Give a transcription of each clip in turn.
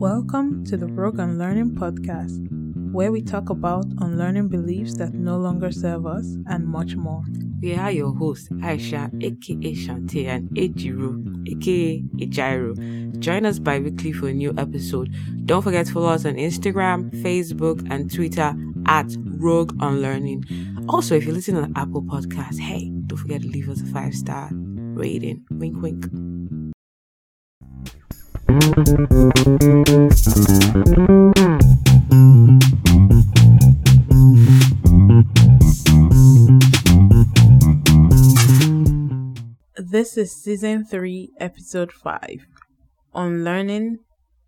Welcome to the Broke Unlearning Podcast, where we talk about unlearning beliefs that no longer serve us and much more. We are your hosts, Aisha, aka Shante, and Ejiro, aka Ejiro. Join us bi weekly for a new episode. Don't forget to follow us on Instagram, Facebook, and Twitter at Rogue Unlearning. Also, if you're listening on Apple Podcasts, hey, don't forget to leave us a five star rating. Wink, wink. This is season 3, episode 5 on learning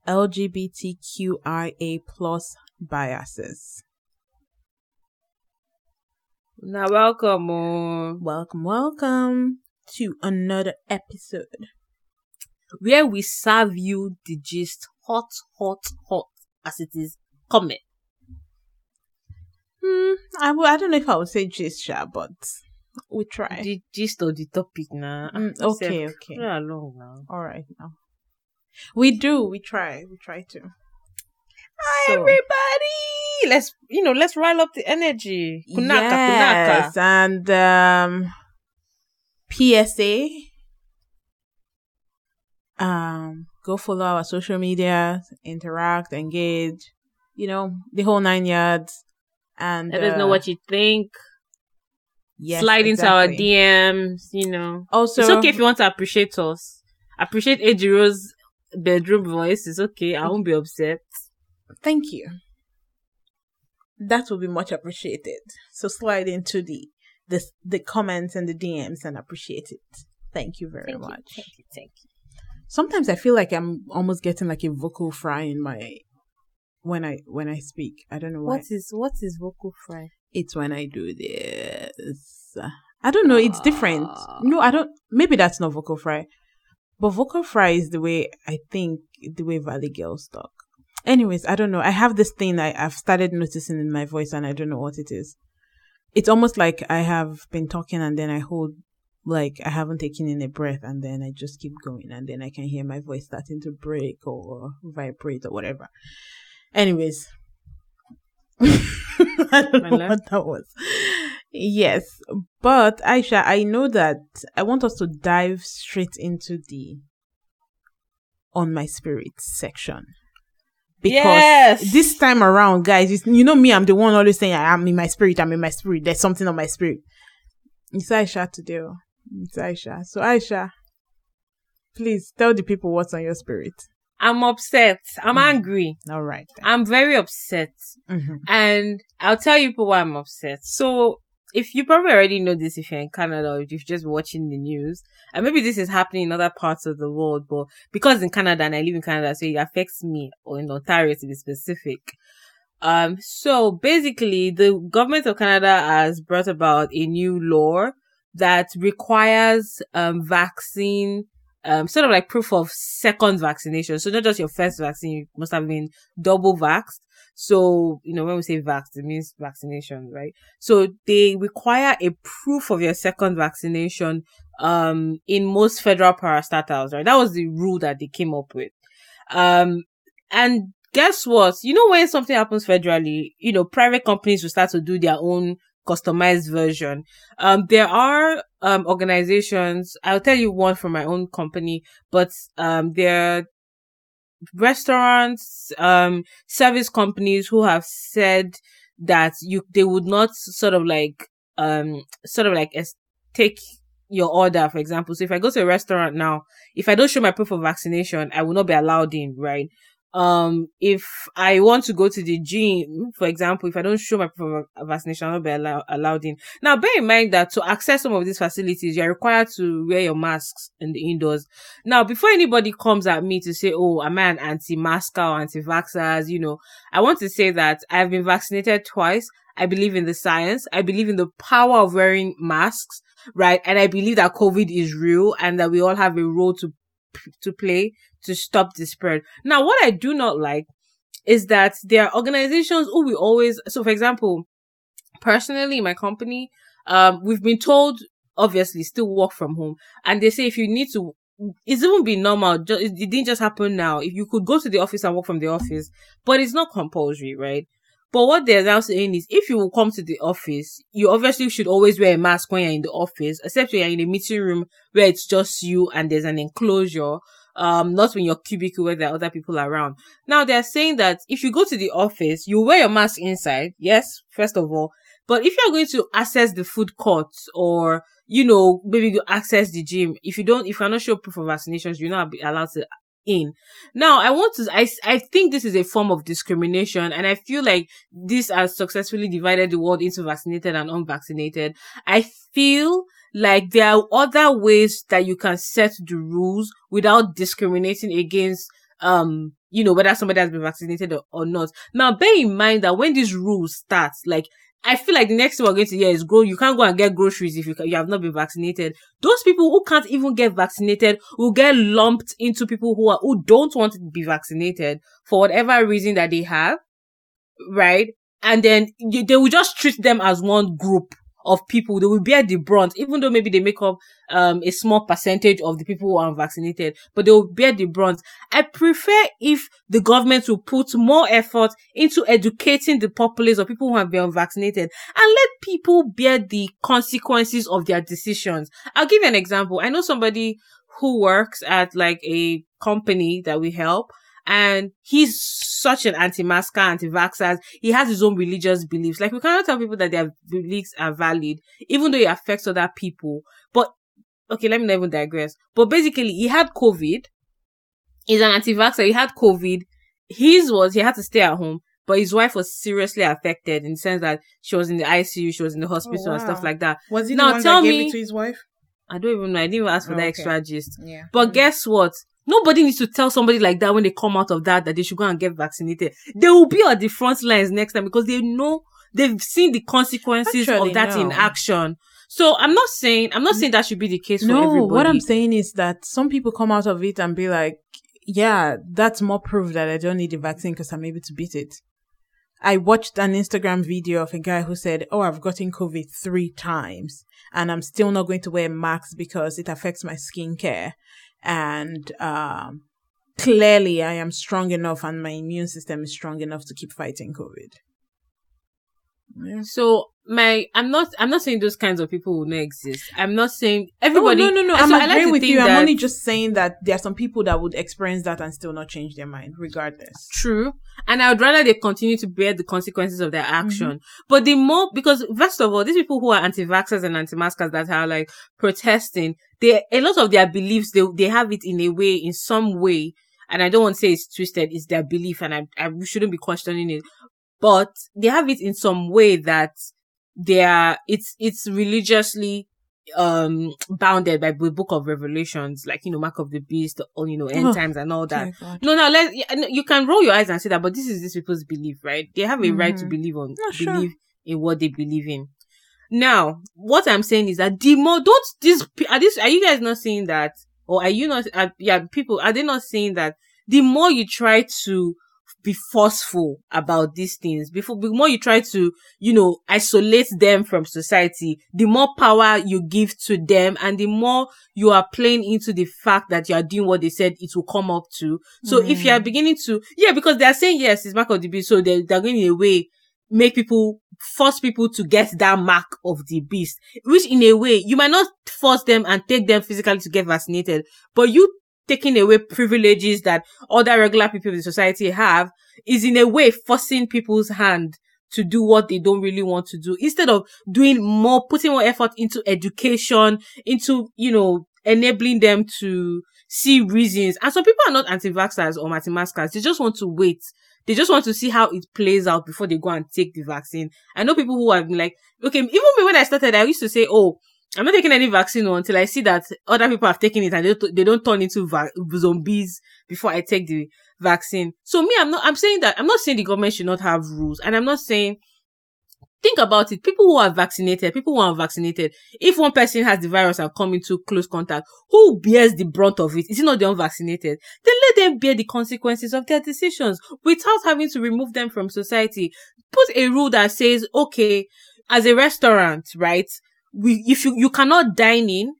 LGBTQIA plus biases. Now, welcome. Oh. Welcome, welcome to another episode. Where we serve you the gist hot, hot, hot as it is coming. Hmm, I, w- I don't know if I would say gist, sha, but we try. The gist of the topic now. Mm, Sef, okay, okay. Play along now. All right now. We do. We try. We try to. Hi So- everybody! Let's you know, let's rile up the energy. Kunaka, yes, kunaka. and um, PSA. Um, go follow our social media, interact, engage. You know the whole nine yards. And Let us know uh, what you think. yes, Slide into our. DMs, you know. Also, it's okay if you want to appreciate us. Appreciate Ejiro's bedroom voice. It's okay. I won't be upset. Thank you. That will be much appreciated. So slide into the the the comments and the DMs and appreciate it. Thank you very Thank you, much. Thank you. Thank you. Sometimes I feel like I'm almost getting like a vocal fry in my when I when I speak. I don't know why. What is what is vocal fry? it's when I do this. I don't know. It's different. Ah. No, I don't. Maybe that's not vocal fry, but vocal fry is the way I think the way Valley girls talk. Anyways, I don't know. I have this thing I, I've started noticing in my voice, and I don't know what it is. It's almost like I have been talking, and then I hold, like I haven't taken in a breath, and then I just keep going, and then I can hear my voice starting to break or vibrate or whatever. Anyways, I don't know Mele? what that was. Yes, but Aisha, I know that I want us to dive straight into the on my spirit section. Because Yes! this time around, guys, you know me, I'm the one always saying I'm in my spirit, I'm in my spirit, there's something on my spirit. It's Aisha today. Oh. It's Aisha. So Aisha, please tell the people what's on your spirit. I'm upset. I'm Mm. angry. All right. I'm very upset. Mm-hmm. And I'll tell you why I'm upset. So if you probably already know this if you're in Canada or if you're just watching the news, and maybe this is happening in other parts of the world, but because in Canada and I live in Canada, so it affects me or in Ontario to be specific. Um, so basically the government of Canada has brought about a new law that requires, um, vaccine, um, sort of like proof of second vaccination. So not just your first vaccine, you must have been double vaxxed. So, you know, when we say vax, it means vaccination, right? So they require a proof of your second vaccination, um, in most federal parastatals, right? That was the rule that they came up with. Um, and guess what? You know, when something happens federally, you know, private companies will start to do their own customized version. Um, there are, um, organizations, I'll tell you one from my own company, but, um, there are restaurants, um, service companies who have said that you, they would not sort of like, um, sort of like take your order, for example. So if I go to a restaurant now, if I don't show my proof of vaccination, I will not be allowed in, right? Um, if I want to go to the gym, for example, if I don't show my vaccination, I'll be allow- allowed in. Now, bear in mind that to access some of these facilities, you're required to wear your masks in the indoors. Now, before anybody comes at me to say, oh, am I an anti-masker or anti-vaxxers, you know, I want to say that I've been vaccinated twice. I believe in the science. I believe in the power of wearing masks, right? And I believe that COVID is real and that we all have a role to, to play to stop the spread. Now, what I do not like is that there are organizations who we always, so for example, personally my company, um, we've been told obviously still work from home and they say if you need to it's even been normal. It didn't just happen now. If you could go to the office and work from the office, but it's not compulsory, right? But what they're now saying is, if you will come to the office, you obviously should always wear a mask when you're in the office, except when you're in a meeting room where it's just you and there's an enclosure. Um, not when you're cubicle where there are other people around. Now they're saying that if you go to the office, you wear your mask inside. Yes, first of all. But if you're going to access the food court or, you know, maybe you access the gym, if you don't, if you're not sure proof of vaccinations, you're not allowed to in. Now, I want to, I, I think this is a form of discrimination and I feel like this has successfully divided the world into vaccinated and unvaccinated. I feel like there are other ways that you can set the rules without discriminating against, um, you know, whether somebody has been vaccinated or, or not. Now, bear in mind that when these rules start, like, I feel like the next thing we're going to hear is grow. You can't go and get groceries if you, you have not been vaccinated. Those people who can't even get vaccinated will get lumped into people who are, who don't want to be vaccinated for whatever reason that they have. Right. And then they will just treat them as one group of people. They will bear the brunt, even though maybe they make up, um, a small percentage of the people who are vaccinated, but they will bear the brunt. I prefer if the government will put more effort into educating the populace of people who have been vaccinated and let people bear the consequences of their decisions. I'll give you an example. I know somebody who works at like a company that we help and he's such an anti-masker, anti-vaxxers. He has his own religious beliefs. Like we cannot tell people that their beliefs are valid, even though it affects other people. But okay, let me not even digress. But basically, he had COVID. He's an anti-vaxxer. He had COVID. His was he had to stay at home, but his wife was seriously affected in the sense that she was in the ICU, she was in the oh, hospital and stuff like that. Was he Now, the one tell that gave me- it to his wife? I don't even know. I didn't even ask for Oh, that okay. extra gist. Yeah. But mm. guess what? Nobody needs to tell somebody like that when they come out of that that they should go and get vaccinated. They will be on the front lines next time because they know they've seen the consequences Actually, of that in action. So I'm not saying I'm not saying that should be the case for everybody. No, what I'm saying is that some people come out of it and be like, yeah, that's more proof that I don't need the vaccine because I'm able to beat it. I watched an Instagram video of a guy who said, Oh, I've gotten COVID three times and I'm still not going to wear masks because it affects my skincare. And, um, clearly I am strong enough and my immune system is strong enough to keep fighting COVID. Yeah. So my I'm not I'm not saying those kinds of people will not exist. I'm not saying everybody. Oh, no, no, no. I'm so I like agreeing with you. I'm only just saying that there are some people that would experience that and still not change their mind, regardless. True. And I would rather they continue to bear the consequences of their mm-hmm. action. But the more, because first of all, these people who are anti-vaxxers and anti-maskers that are like protesting, they, a lot of their beliefs, they, they have it in a way, in some way. And I don't want to say it's twisted, it's their belief and I, I shouldn't be questioning it. But they have it in some way that they are, it's, it's religiously, um, bounded by the book of revelations, like, you know, mark of the beast, or, you know, end Oh, times and all that. No, no, let you can roll your eyes and say that, but this is these people's belief, right? They have a right to Mhm. believe on Yeah, sure. believe in what they believe in. Now, what I'm saying is that the more don't these are this are you guys not seeing that, or are you not? Are, yeah, people are they not seeing that? The more you try to be forceful about these things, before the more you try to, you know, isolate them from society, the more power you give to them, and the more you are playing into the fact that you are doing what they said it will come up to. So if you are Mm. beginning to, yeah, because they are saying yes, it's mark of the beast, so they they're going in a way make people force people to get that mark of the beast, which in a way you might not force them and take them physically to get vaccinated, but you taking away privileges that other regular people in society have is in a way forcing people's hand to do what they don't really want to do instead of doing more, putting more effort into education, into, you know, enabling them to see reasons. And some people are not anti-vaxxers or anti-maskers. They just want to wait. They just want to see how it plays out before they go and take the vaccine. I know people who have been like, okay, even me when I started, I used to say, oh, I'm not taking any vaccine until I see that other people have taken it and they, don't- they don't turn into va- zombies before I take the vaccine. So me, I'm not, I'm saying that, I'm not saying the government should not have rules. And I'm not saying, think about it. People who are vaccinated, people who are vaccinated, if one person has the virus and come into close contact, who bears the brunt of it? Is it not the unvaccinated? Then let them bear the consequences of their decisions without having to remove them from society. Put a rule that says, okay, as a restaurant, right? We, if you, you cannot dine in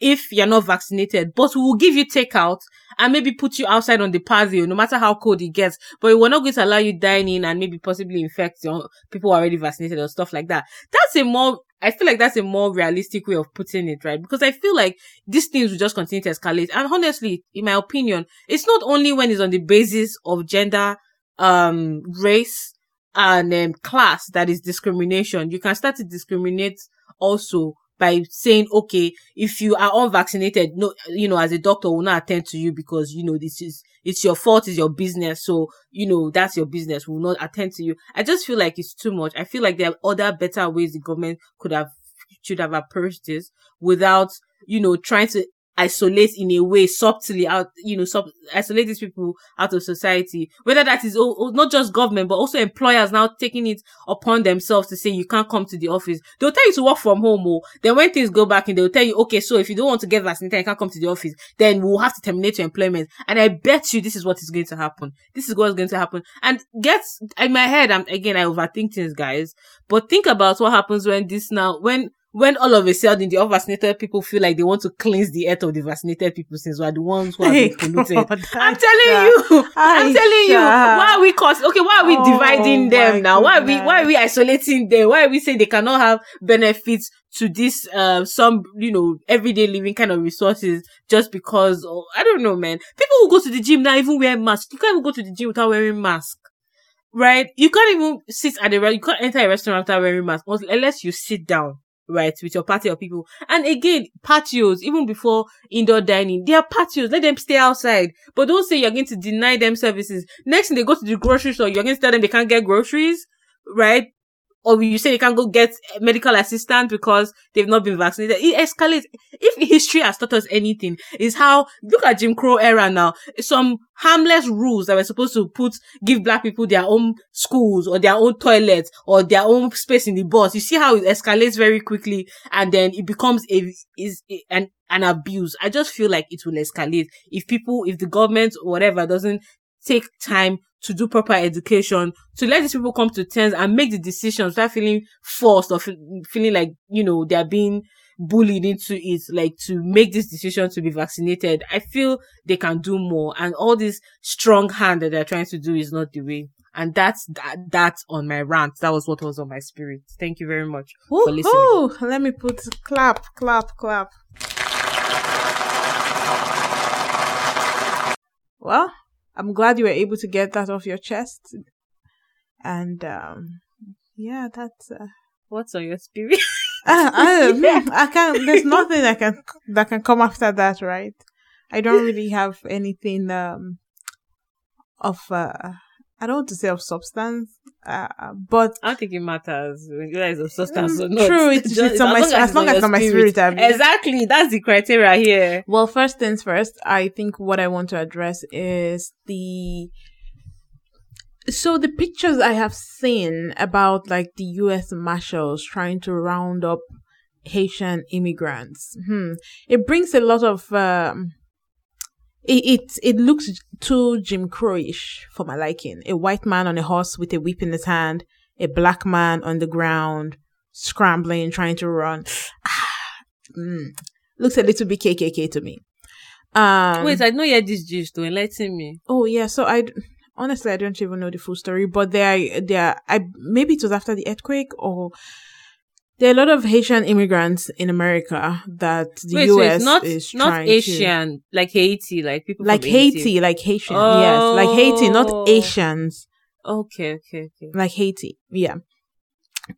if you're not vaccinated, but we will give you takeout and maybe put you outside on the patio, no matter how cold it gets. But we're not going to allow you dine in and maybe possibly infect your people already vaccinated or stuff like that. That's a more, I feel like that's a more realistic way of putting it, right? Because I feel like these things will just continue to escalate. And honestly, in my opinion, it's not only when it's on the basis of gender, um, race, and um, class that is discrimination. You can start to discriminate also by saying, okay, if you are unvaccinated, no, you know, as a doctor will not attend to you because, you know, this is, it's your fault, it's your business. So, you know, that's your business. will not attend to you. I just feel like it's too much. I feel like there are other better ways the government could have, should have approached this without, you know, trying to isolate in a way subtly out, you know, sub- isolate these people out of society. Whether that is o- o- not just government, but also employers now taking it upon themselves to say you can't come to the office. They'll tell you to work from home. Oh. then when things go back and they'll tell you, okay, so if you don't want to get vaccinated, you can't come to the office, then we'll have to terminate your employment. And I bet you this is what is going to happen. This is what's going to happen. And get in my head, I'm again, I overthink things, guys. But think about what happens when this now, when when all of a sudden the unvaccinated people feel like they want to cleanse the earth of the vaccinated people since we're the ones who are being polluted. God, I'm telling you, I'm telling you, why are we cause okay, why are we oh, dividing them now? Why are we why are we isolating them? Why are we saying they cannot have benefits to this uh some you know everyday living kind of resources just because oh, I don't know, man. People who go to the gym now even wear masks. You can't even go to the gym without wearing mask. Right? You can't even sit at the you can't enter a restaurant without wearing mask unless you sit down right, with your party of people. And again, patios, even before indoor dining, they are patios. Let them stay outside. But don't say you're going to deny them services. Next thing they go to the grocery store, you're going to tell them they can't get groceries, right? Or you say they can't go get medical assistance because they've not been vaccinated. It escalates. If history has taught us anything, is how look at Jim Crow era now. Some harmless rules that were supposed to put give black people their own schools or their own toilets or their own space in the bus. You see how it escalates very quickly, and then it becomes a is an an abuse. I just feel like it will escalate if people, if the government or whatever doesn't take time to do proper education, to let these people come to terms and make the decisions without feeling forced or f- feeling like, you know, they're being bullied into it, like to make this decision to be vaccinated. I feel they can do more and all this strong hand that they're trying to do is not the way. And that's that, that's on my rant. That was what was on my spirit. Thank you very much Ooh, for listening. Let me put clap, clap, clap. Well, I'm glad you were able to get that off your chest. And um, yeah, that's uh, what's on your spirit. I, I. I can't. There's nothing that can that can come after that, right? I don't really have anything um of uh I don't want to say of substance, uh, but I don't think it matters whether it's of substance or not. True, it's, just, it's on my, as, as long as it's on my spirit. I mean. Exactly, that's the criteria here. Well, first things first, I think what I want to address is the so the pictures I have seen about like the U.S. Marshals trying to round up Haitian immigrants. Hmm. It brings a lot of um, it, it, it looks too Jim Crowish for my liking. A white man on a horse with a whip in his hand, a black man on the ground, scrambling, trying to run. mm, looks a little bit KKK to me. Um, Wait, I know you had this gist to enlighten me. Oh yeah, so I honestly I don't even know the full story, but there, there, I maybe it was after the earthquake or there are a lot of Haitian immigrants in America that the Wait, US so not, is not Asian, to, like Haiti, like people like Haiti, Haiti, like Haitian, oh. yes, like Haiti, not oh. Asians. Okay, okay, okay. Like Haiti, yeah.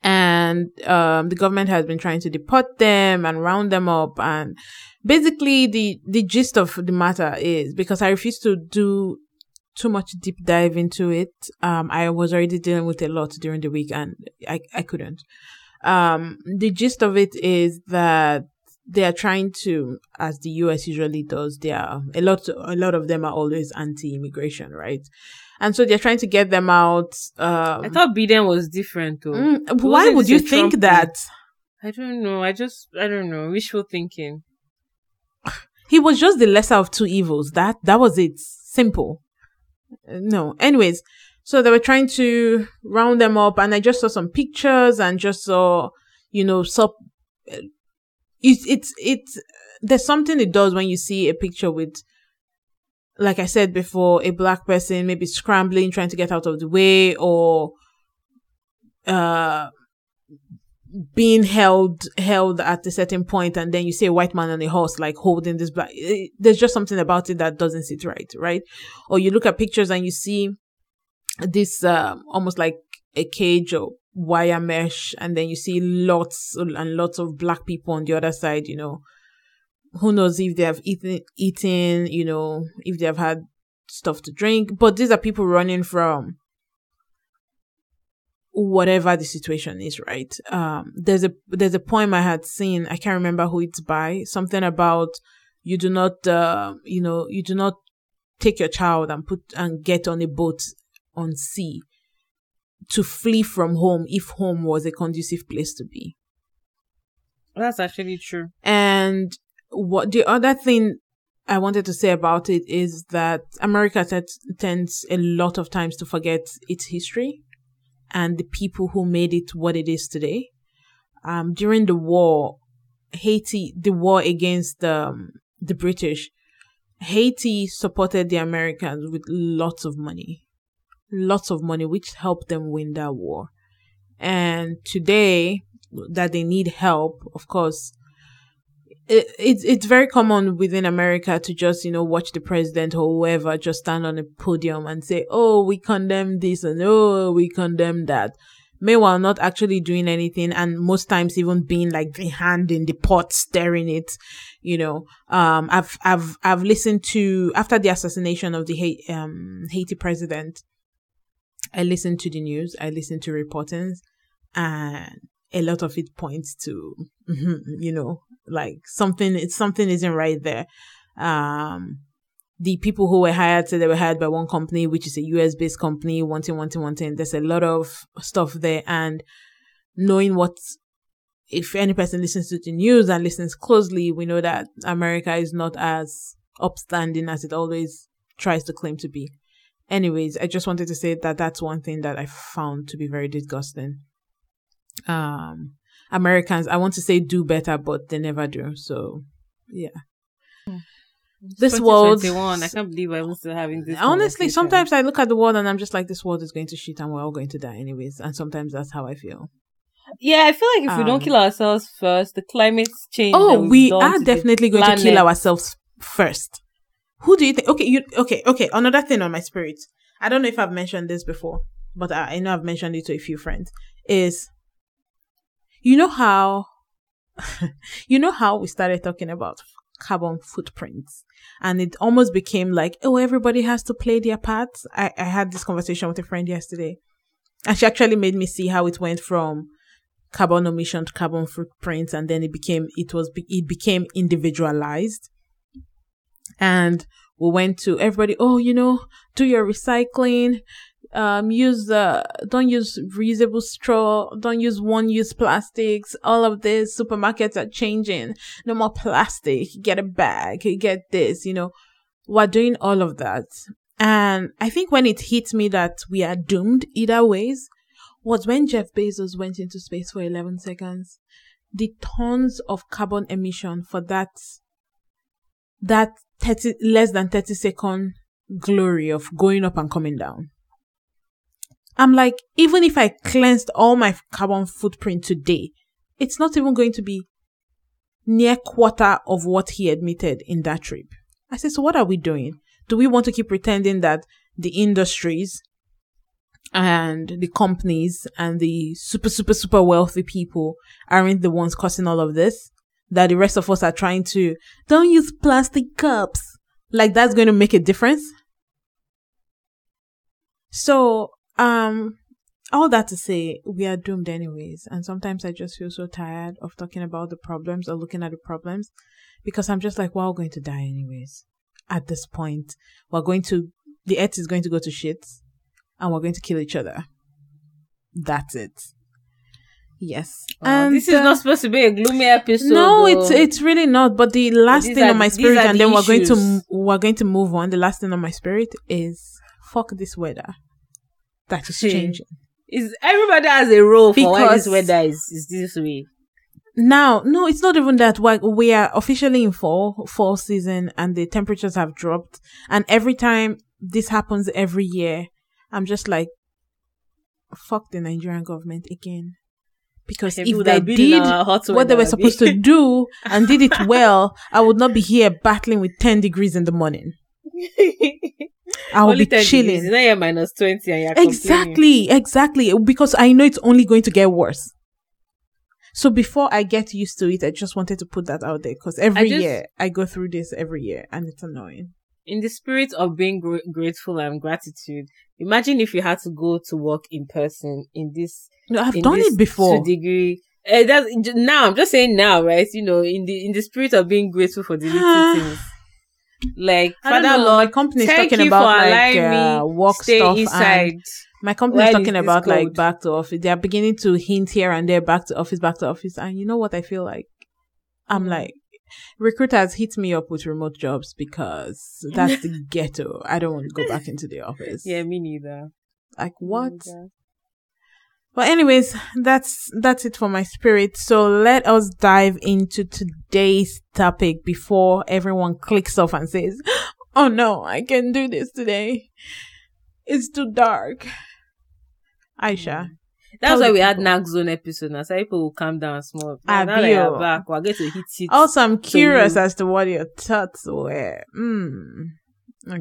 And um, the government has been trying to deport them and round them up, and basically the the gist of the matter is because I refuse to do too much deep dive into it. Um, I was already dealing with a lot during the week, and I I couldn't. Um, the gist of it is that they are trying to, as the US usually does, they are a lot, a lot of them are always anti-immigration, right? And so they're trying to get them out. Um, I thought Biden was different though. Mm, why would you think Trump that? I don't know. I just, I don't know. Wishful thinking. He was just the lesser of two evils. That, that was it. Simple. No. Anyways, so they were trying to round them up, and I just saw some pictures and just saw, you know, so it's it's it's there's something it does when you see a picture with like I said before, a black person maybe scrambling, trying to get out of the way, or uh, being held held at a certain point, and then you see a white man on a horse like holding this black. It, there's just something about it that doesn't sit right, right? Or you look at pictures and you see this uh, almost like a cage or wire mesh, and then you see lots and lots of black people on the other side, you know who knows if they have eaten, eaten, you know, if they have had stuff to drink. But these are people running from whatever the situation is, right? Um, there's a there's a poem I had seen. I can't remember who it's by. Something about you do not, uh, you know, you do not take your child and put and get on a boat on sea to flee from home if home was a conducive place to be. That's actually true. And what the other thing I wanted to say about it is that America t- tends a lot of times to forget its history and the people who made it what it is today. Um, during the war, Haiti, the war against um, the British, Haiti supported the Americans with lots of money, lots of money, which helped them win that war. And today, that they need help, of course, it, it's it's very common within America to just you know watch the president or whoever just stand on a podium and say, "Oh, we condemn this," and "Oh, we condemn that." Meanwhile, not actually doing anything, and most times even being like the hand in the pot, stirring it. You know, um, I've I've I've listened to after the assassination of the um, Haiti president. I listened to the news. I listened to reportings, and a lot of it points to, you know, like something, it's something isn't right there. Um, the people who were hired said they were hired by one company, which is a US based company, wanting, wanting, wanting. There's a lot of stuff there and knowing what, if any person listens to the news and listens closely, we know that America is not as upstanding as it always tries to claim to be. Anyways, I just wanted to say that that's one thing that I found to be very disgusting um Americans I want to say do better but they never do. So yeah. Hmm. This world I can't believe I'm still having this. Honestly, sometimes I look at the world and I'm just like this world is going to shit and we're all going to die anyways. And sometimes that's how I feel. Yeah, I feel like if um, we don't um, kill ourselves first, the climate change. Oh, we are definitely going to kill ourselves first. Who do you think? Okay, you okay? Okay, another thing on my spirit. I don't know if I've mentioned this before, but I, I know I've mentioned it to a few friends. Is you know how you know how we started talking about carbon footprints and it almost became like oh everybody has to play their part I, I had this conversation with a friend yesterday and she actually made me see how it went from carbon emission to carbon footprints and then it became it was it became individualized and we went to everybody oh you know do your recycling. Um use uh don't use reusable straw. Don't use one use plastics. All of this supermarkets are changing. No more plastic. Get a bag. Get this you know. We're doing all of that. And i think when it hit me that we are doomed either ways was when jeff bezos went into space for 11 seconds. The tons of carbon emission for that that 30 less than 30 second glory of going up and coming down I'm like, even if I cleansed all my carbon footprint today, it's not even going to be near quarter of what he admitted in that trip. I said, so what are we doing? Do we want to keep pretending that the industries and the companies and the super, super, super wealthy people aren't the ones causing all of this? That the rest of us are trying to, don't use plastic cups. Like that's going to make a difference? So um, all that to say, we are doomed anyways. And sometimes I just feel so tired of talking about the problems or looking at the problems because I'm just like, we're all going to die anyways. At this point, we're going to, the earth is going to go to shit and we're going to kill each other. That's it. Yes. Oh, and this is uh, not supposed to be a gloomy episode. No, though. it's it's really not. But the last thing on my spirit, and the then issues. we're going to we're going to move on. The last thing on my spirit is fuck this weather that is changing. Is everybody has a role for why this weather is, is this way? now, no, it's not even that. Like we are officially in fall, fall season, and the temperatures have dropped. And every time this happens every year, I'm just like, fuck the Nigerian government again. Because If they have been in did what they were supposed to do and did it well, I would not be here battling with 10 degrees in the morning. I would Only be chilling. not yet minus 20 and you're. Exactly, exactly. Because I know it's only going to get worse. So before I get used to it, I just wanted to put that out there because every just- year I go through this every year and it's annoying. In the spirit of being gr- grateful and gratitude, imagine if you had to go to work in person in this No, I've done it before. degree. Uh, that's now. I'm just saying now, right? You know, in the in the spirit of being grateful for the little things, like Father know, Lord, my company is thank talking about like uh, work stuff inside. and my company is talking it's about like back to office. They are beginning to hint here and there, back to office, back to office. And you know what I feel like? I'm Mm. like, recruiters hit me up with remote jobs because that's the ghetto. I don't want to go back into the office. Yeah, me neither. Like what? neither. But anyways, that's that's it for my spirit. So let us dive into today's topic before everyone clicks off and says, "Oh no, I can't do this today. It's too dark." Aisha, mm. That's why we had people. Knock Zone episode. Now, so people will calm down small. Now, now that you're back, we're going to hit it. also I'm curious you- as to what your thoughts were. Mm.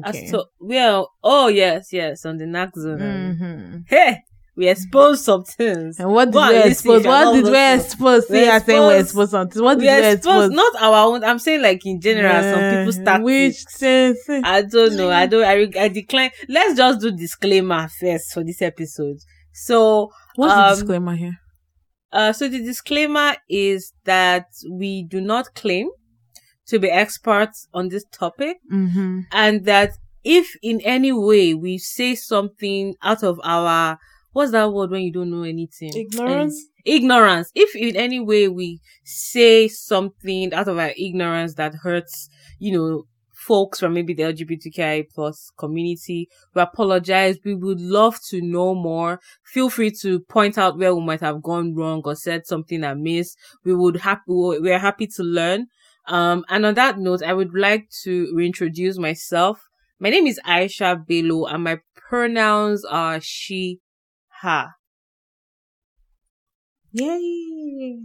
As Okay. to- well, oh yes, yes, on the Knock Zone. hmm Hey, we exposed some things. And what did Go we expose? What did we expose? See, We I saying we exposed- expose something. What did we we exposed expose? not our own. I'm saying like in general, some people start. Which sense? I don't know. I don't. I, I decline. Let's just do disclaimer first for this episode. So, What's the um, disclaimer here? uh, so the disclaimer is that we do not claim to be experts on this topic, Mm-hmm. and that if in any way we say something out of our what's that word when you don't know anything? Ignorance? And ignorance. If in any way we say something out of our ignorance that hurts, you know, folks from maybe the LGBTQI plus community, we apologize. We would love to know more. Feel free to point out where we might have gone wrong or said something amiss. We would happy, we're happy to learn. Um, and on that note, I would like to reintroduce myself. My name is Aisha Bello and my pronouns are she, her. Yay!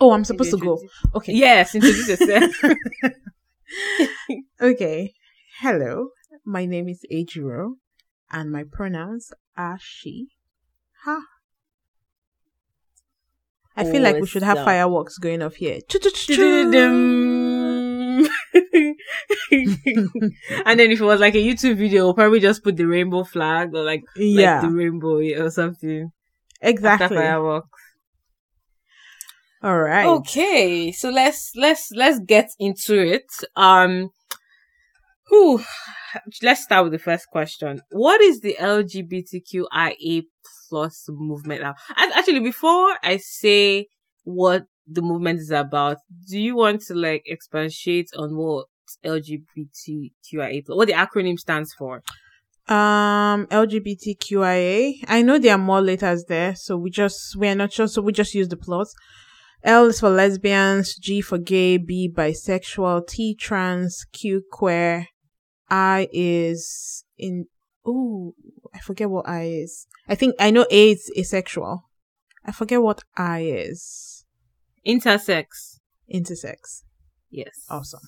Oh, I'm supposed to go. Okay. Yes, introduce yourself. Okay. Hello. My name is Ejiro, and my pronouns are she, her. I feel like we should have Awesome. fireworks going off here. And then if it was like a YouTube video, we'll probably just put the rainbow flag or like, like Yeah, the rainbow or something. After exactly. fireworks. All right. Okay, so let's let's let's get into it. Um, whew, let's start with the first question. What is the LGBTQIA plus movement now? Actually, before I say what the movement is about, do you want to like expatiate on what LGBTQIA plus, what the acronym stands for? Um, LGBTQIA. I know there are more letters there, so we just we're not sure, so we just use the plus. L is for lesbians, G for gay, B bisexual, T trans, Q queer, I is in. Ooh, I forget what I is. I think I know A is asexual. I forget what I is. Intersex. Intersex. Yes. Awesome.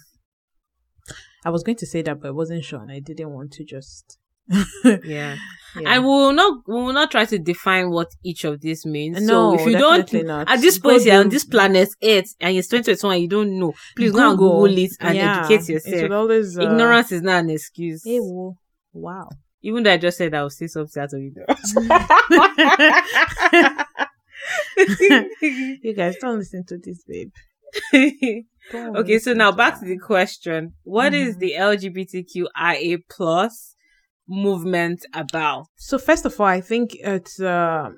I was going to say that, but I wasn't sure, and I didn't want to just. Yeah. Yeah. And we will not we will not try to define what each of these means. No, so if you don't definitely not. at this point you're on this planet Earth and it's 2021 and you don't know, please go and Google it and Yeah, educate yourself. always, uh, Ignorance is not an excuse. Hey, wo- wow. Even though I just said I will say something out of ignorance. you guys don't listen to this, babe. Okay, so now back to the question. What is Mhm. the LGBTQIA plus movement about? So first of all, I think it's uh,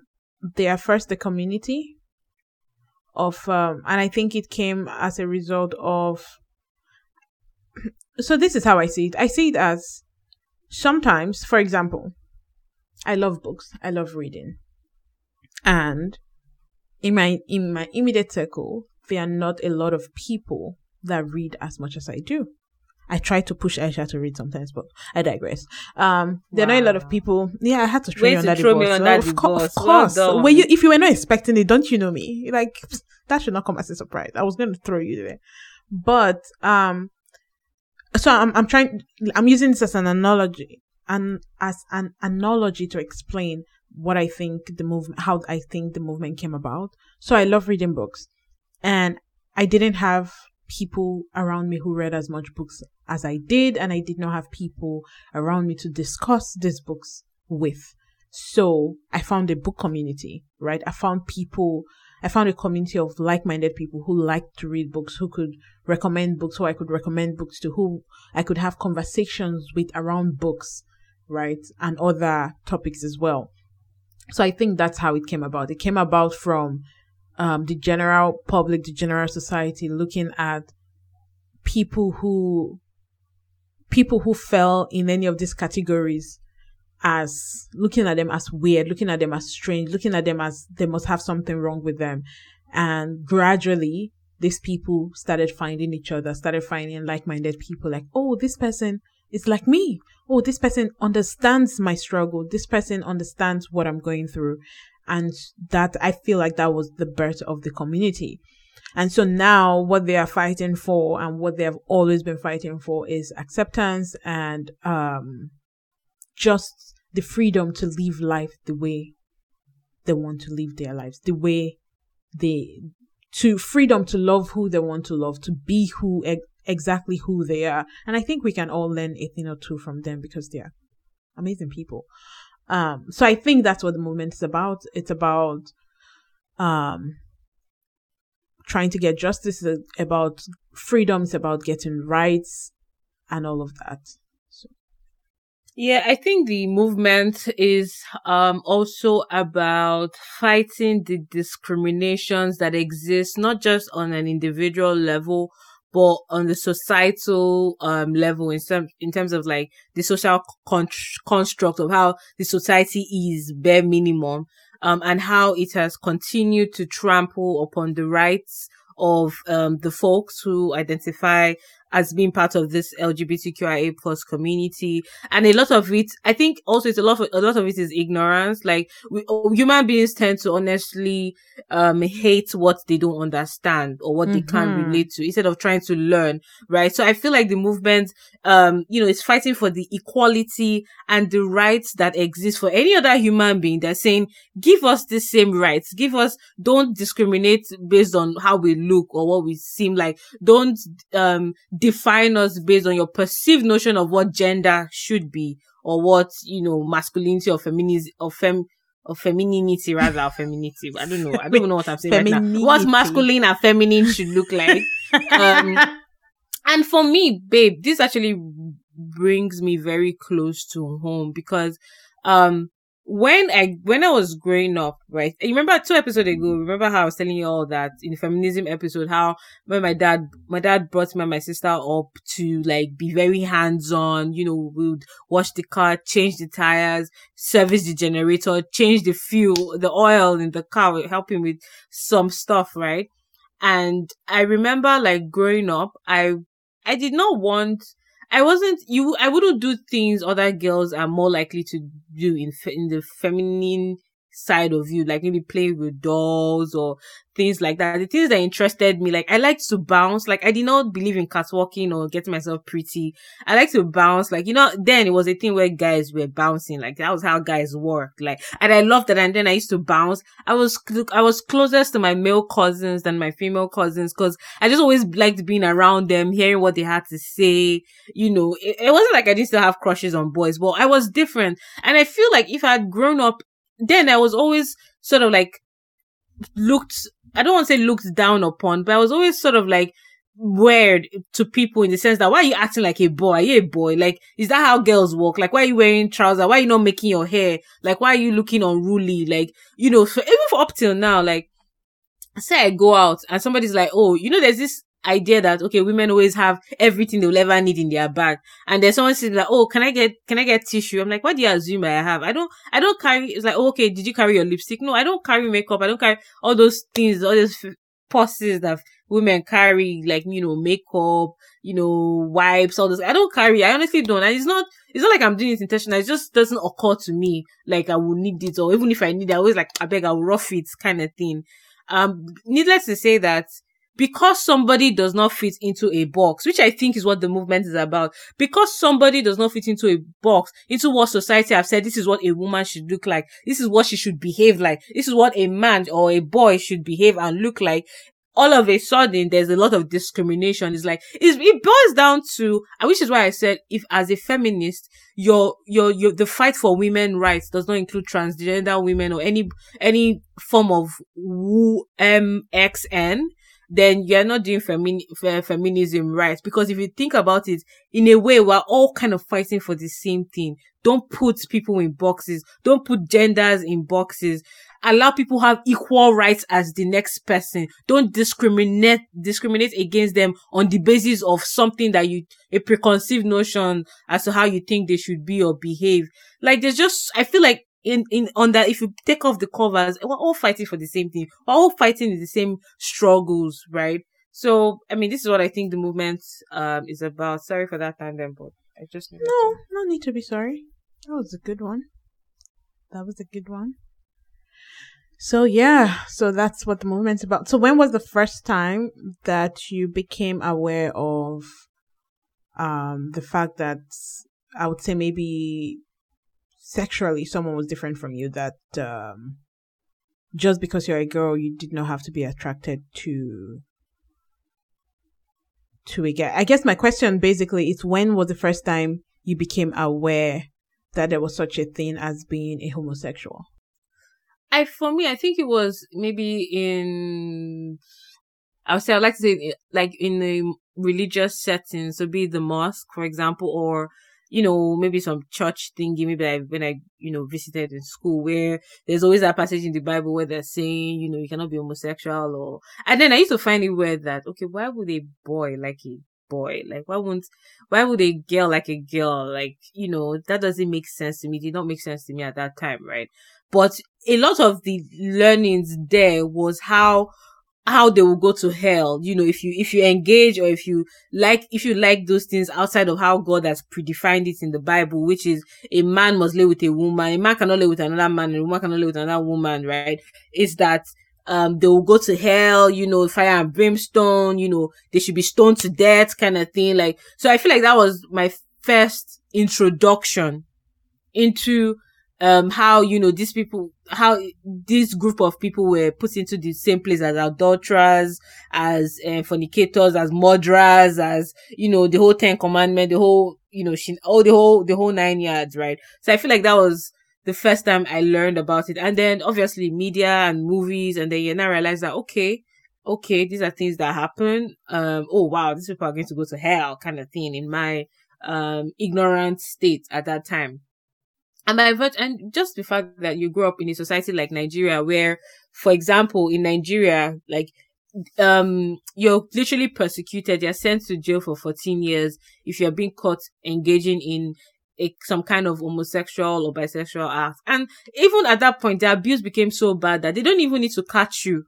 they are first the community of, um, and I think it came as a result of. So this is how I see it. I see it as sometimes, for example, I love books. I love reading, and in my in my immediate circle, there are not a lot of people that read as much as I do. I try to push Aisha to read sometimes, but I digress. Um, there are not a lot of people. Yeah, I had to throw Way you the throw me bus. under of, co- of course. done. When you, if you were not expecting it, don't you know me? Like that should not come as a surprise. I was going to throw you there, but um, so I'm I'm trying. I'm using this as an analogy and as an analogy to explain what I think the movement, how I think the movement came about. So I love reading books, and I didn't have people around me who read as much books as I did, and I did not have people around me to discuss these books with. So I found a book community, right? I found people, I found a community of like-minded people who liked to read books, who could recommend books, who I could recommend books to, who I could have conversations with around books, right? And other topics as well. So I think that's how it came about. It came about from um, the general public, the general society looking at people who people who fell in any of these categories as looking at them as weird, looking at them as strange, looking at them as they must have something wrong with them. And gradually, these people started finding each other, started finding like-minded people like, oh, this person is like me. Oh, this person understands my struggle. This person understands what I'm going through. And that I feel like that was the birth of the community. And so now what they are fighting for and what they have always been fighting for is acceptance and, um, just the freedom to live life the way they want to live their lives, the way they, to freedom to love who they want to love, to be who, ex- exactly who they are. And I think we can all learn a thing or two from them because they are amazing people. Um, so I think that's what the movement is about. It's about, um, trying to get justice, about freedom, it's about getting rights and all of that. So, Yeah, I think the movement is um also about fighting the discriminations that exist not just on an individual level but on the societal um level in some in terms of like the social con- construct of how the society is bare minimum um and how it has continued to trample upon the rights of um the folks who identify as being part of this LGBTQIA plus community. And a lot of it i think also it's a lot of a lot of it is ignorance. Like we human beings tend to honestly um hate what they don't understand or what they can't Mhm. relate to instead of trying to learn right? So i feel like the movement um you know is fighting for the equality and the rights that exist for any other human being. They're saying give us the same rights. Give us don't discriminate based on how we look or what we seem like. Don't um define us based on your perceived notion of what gender should be or what you know masculinity or feminism or fem or femininity rather or femininity. I don't know. I don't even know what i'm saying right now. What Femininity. masculine and feminine should look like. Um and for me babe this actually brings me very close to home because um when I when I was growing up, right? You remember two episodes ago, mm. remember how I was telling you all that in the feminism episode, how when my dad my dad brought me and my sister up to like be very hands on, you know, we would wash the car, change the tires, service the generator, change the fuel, the oil in the car, helping with some stuff, right? And I remember like growing up, I I did not want I wasn't you I wouldn't do things other girls are more likely to do in in the feminine side of you like maybe play with dolls or things like that. The things that interested me like I liked to bounce. Like I did not believe in catwalking or getting myself pretty. I like to bounce. Like you know then it was a thing where guys were bouncing. Like that was how guys worked like and I loved that. And then I used to bounce. I was I was closest to my male cousins than my female cousins because I just always liked being around them, hearing what they had to say. You know, it, it wasn't like I didn't still have crushes on boys, but I was different. And I feel like if I had grown up, then I was always sort of like looked, I don't want to say looked down upon, but I was always sort of like weird to people in the sense that why are you acting like a boy? Are you a boy? Like, is that how girls walk? Like, why are you wearing trousers? Why are you not making your hair? Like, why are you looking unruly? Like, you know, so even for up till now, like, say I go out and somebody's like, oh, you know, there's this idea that okay, women always have everything they'll ever need in their bag. And then someone says like, oh, can I get can I get tissue? I'm like, what do you assume I have? I don't I don't carry. It's like, oh, okay, did you carry your lipstick? No, I don't carry makeup. I don't carry all those things, all those purses that women carry, like you know, makeup, you know, wipes, all this. I don't carry. I honestly don't. And it's not. It's not like I'm doing it intentionally. It just doesn't occur to me like I will need it, or even if I need it, I always like I beg, I'll rough it, kind of thing. Um, needless to say that because somebody does not fit into a box, which I think is what the movement is about. Because somebody does not fit into a box, into what society have said, this is what a woman should look like. This is what she should behave like. This is what a man or a boy should behave and look like. All of a sudden, there's a lot of discrimination. It's like, it's, it boils down to, which is why I said, if as a feminist, your, your, your, the fight for women rights does not include transgender women or any, any form of woo, MXN then you're not doing femi- feminism right. Because if you think about it, in a way, we're all kind of fighting for the same thing. Don't put people in boxes. Don't put genders in boxes. Allow people have equal rights as the next person. Don't discriminate, discriminate against them on the basis of something that you, a preconceived notion as to how you think they should be or behave. Like there's just, I feel like in in on that if you take off the covers we're all fighting for the same thing. We're all fighting in the same struggles right? So i mean this is what i think the movement um is about. Sorry for that then but i just no to... no need to be sorry. That was a good one. That was a good one. So yeah so that's what the movement's about. So when was the first time that you became aware of um the fact that i would say maybe sexually someone was different from you that um, just because you're a girl you did not have to be attracted to to a guy. I guess my question basically is when was the first time you became aware that there was such a thing as being a homosexual? I for me I think it was maybe in I would say I'd like to say like in a religious setting, so be the mosque, for example, or you know, maybe some church thingy, maybe I, when I, you know, visited in school where there's always that passage in the Bible where they're saying, you know, you cannot be homosexual or, and then I used to find it weird that, okay, why would a boy like a boy? Like, why wouldn't, why would a girl like a girl? Like, you know, that doesn't make sense to me. It did not make sense to me at that time, right? But a lot of the learnings there was how how they will go to hell you know if you if you engage or if you like if you like those things outside of how god has predefined it in the bible which is a man must live with a woman a man cannot live with another man a woman cannot live with another woman right? Is that um they will go to hell you know fire and brimstone you know they should be stoned to death kind of thing like so i feel like that was my first introduction into um how you know these people how this group of people were put into the same place as adulterers as uh, fornicators as murderers as you know the whole 10 commandment the whole you know oh the whole the whole nine yards right? So i feel like that was the first time i learned about it. And then obviously media and movies and then you now realize that okay okay these are things that happen. Um oh wow these people are going to go to hell kind of thing in my um ignorant state at that time and by virtue, and just the fact that you grew up in a society like Nigeria, where, for example, in Nigeria, like, um, you're literally persecuted. You're sent to jail for 14 years if you're being caught engaging in a, some kind of homosexual or bisexual act. And even at that point, the abuse became so bad that they don't even need to catch you.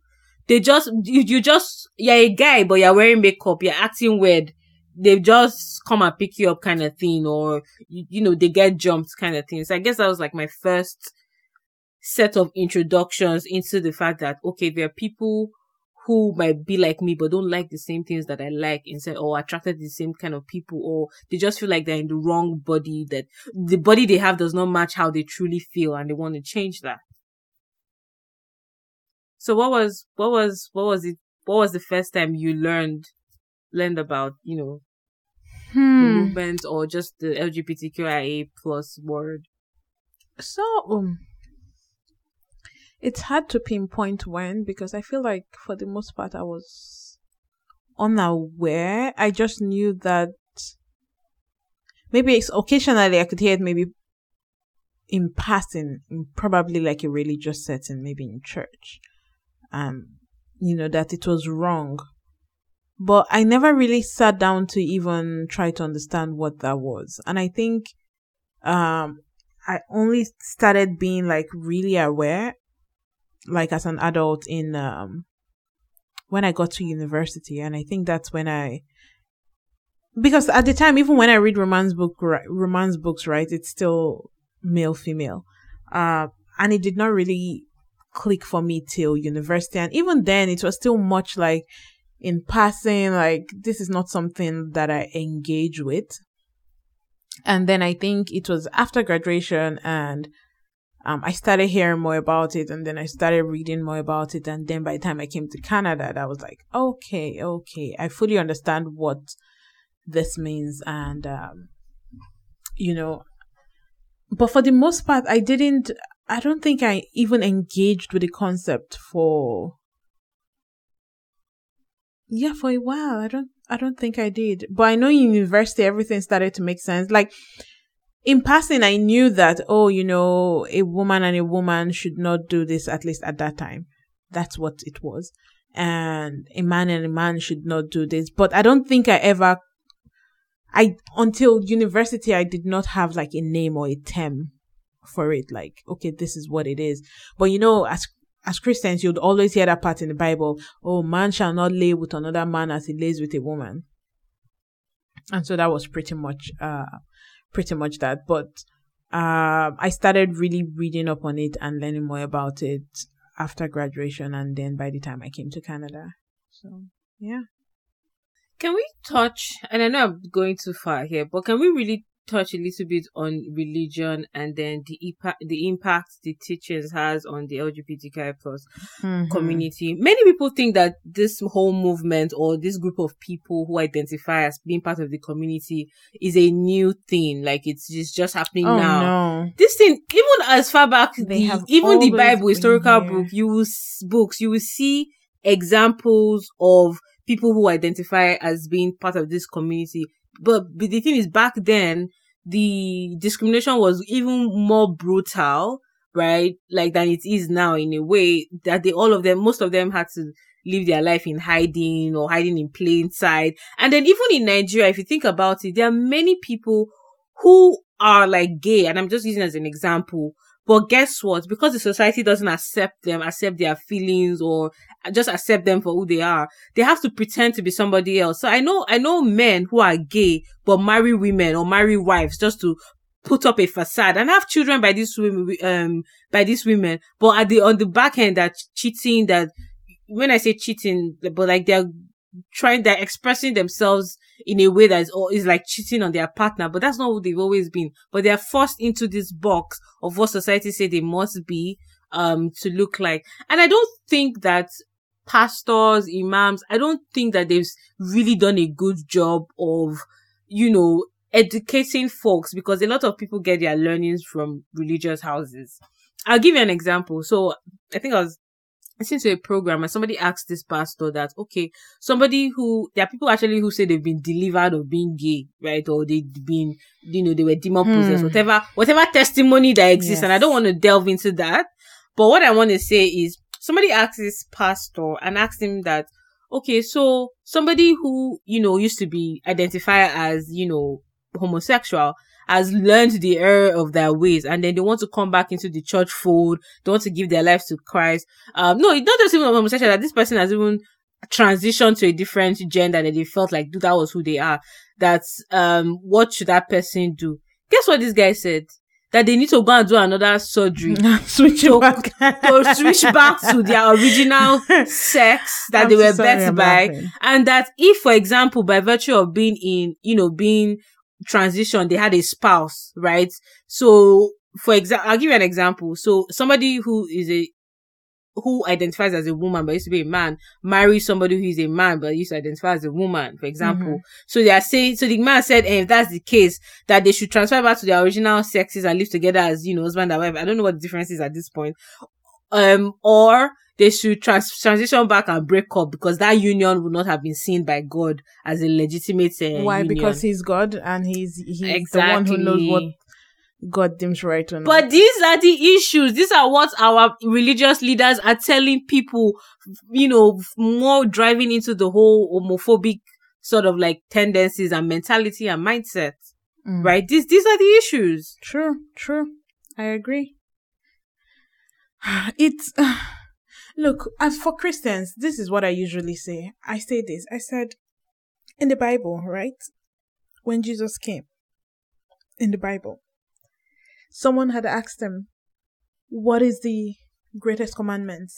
They just, you, you just, you're a guy, but you're wearing makeup, you're acting weird they just come and pick you up kind of thing or you, you know they get jumped kind of thing so i guess that was like my first set of introductions into the fact that okay there are people who might be like me but don't like the same things that I like instead or attracted to the same kind of people or they just feel like they're in the wrong body that the body they have does not match how they truly feel and they want to change that. So what was what was what was it what was the first time you learned learned about, you know, hmm. the movement or just the LGBTQIA plus word? So, um, it's hard to pinpoint when because I feel like for the most part I was unaware. I just knew that maybe it's occasionally I could hear it maybe in passing, in probably like a religious setting, maybe in church. Um, you know, that it was wrong but I never really sat down to even try to understand what that was. And I think, um, I only started being like really aware, like as an adult in, um, when I got to university. And I think that's when I, because at the time, even when I read romance book, romance books, right, it's still male, female. Uh, and it did not really click for me till university. And even then, it was still much like, in passing, like this is not something that I engage with. And then I think it was after graduation and um, I started hearing more about it and then I started reading more about it. And then by the time I came to Canada, I was like, okay, okay, I fully understand what this means. And, um, you know, but for the most part, I didn't, I don't think I even engaged with the concept for yeah, for a while. I don't I don't think I did. But I know in university everything started to make sense. Like in passing I knew that, oh, you know, a woman and a woman should not do this at least at that time. That's what it was. And a man and a man should not do this. But I don't think I ever I until university I did not have like a name or a term for it. Like, okay, this is what it is. But you know, as as Christians, you'd always hear that part in the Bible, oh, man shall not lay with another man as he lays with a woman. And so that was pretty much, uh, pretty much that. But, uh, I started really reading up on it and learning more about it after graduation and then by the time I came to Canada. So, yeah. Can we touch, and I know I'm going too far here, but can we really touch a little bit on religion and then the impact the impact the teachers has on the LGBTQI plus mm-hmm. community. Many people think that this whole movement or this group of people who identify as being part of the community is a new thing. Like it's just, just happening oh, now. No. This thing, even as far back, the, even the Bible historical book, you will books, you will see examples of people who identify as being part of this community but, the thing is back then the discrimination was even more brutal, right? Like than it is now in a way that they, all of them, most of them had to live their life in hiding or hiding in plain sight. And then even in Nigeria, if you think about it, there are many people who are like gay, and I'm just using as an example, but guess what? Because the society doesn't accept them, accept their feelings or just accept them for who they are, they have to pretend to be somebody else. So I know, I know men who are gay, but marry women or marry wives just to put up a facade and have children by these women, um, by these women. But at the, on the back end, that cheating, that when I say cheating, but like they're trying, they're expressing themselves in a way that is, is like cheating on their partner, but that's not who they've always been. But they're forced into this box of what society say they must be, um, to look like. And I don't think that pastors, imams, I don't think that they've really done a good job of, you know, educating folks because a lot of people get their learnings from religious houses. I'll give you an example. So I think I was listening to a program and somebody asked this pastor that, okay, somebody who, there are people actually who say they've been delivered of being gay, right? Or they've been, you know, they were demon possessed, hmm. whatever, whatever testimony that exists. Yes. And I don't want to delve into that. But what I want to say is somebody asked this pastor and asked him that, okay, so somebody who, you know, used to be identified as, you know, homosexual has learned the error of their ways and then they want to come back into the church fold. They want to give their lives to Christ. Um, no, it's not just even homosexual that this person has even transitioned to a different gender and they felt like that was who they are. That's, um, what should that person do? Guess what this guy said? That they need to go and do another surgery. switch to, back. to switch back to their original sex that I'm they were birthed by. And that if, for example, by virtue of being in, you know, being transition, they had a spouse, right? So, for example, I'll give you an example. So, somebody who is a who identifies as a woman but used to be a man marries somebody who is a man but used to identify as a woman, for example. Mm-hmm. So they are saying, so the man said, eh, if that's the case, that they should transfer back to their original sexes and live together as, you know, husband and wife. I don't know what the difference is at this point. Um, or they should trans- transition back and break up because that union would not have been seen by God as a legitimate uh, Why? Union. Because he's God and he's he's exactly. the one who knows what God deems right or not. But these are the issues. These are what our religious leaders are telling people, you know, more driving into the whole homophobic sort of like tendencies and mentality and mindset. Mm. Right? These, these are the issues. True, true. I agree. It's, look, as for Christians, this is what I usually say. I say this. I said, in the Bible, right? When Jesus came, in the Bible, someone had asked him, What is the greatest commandment?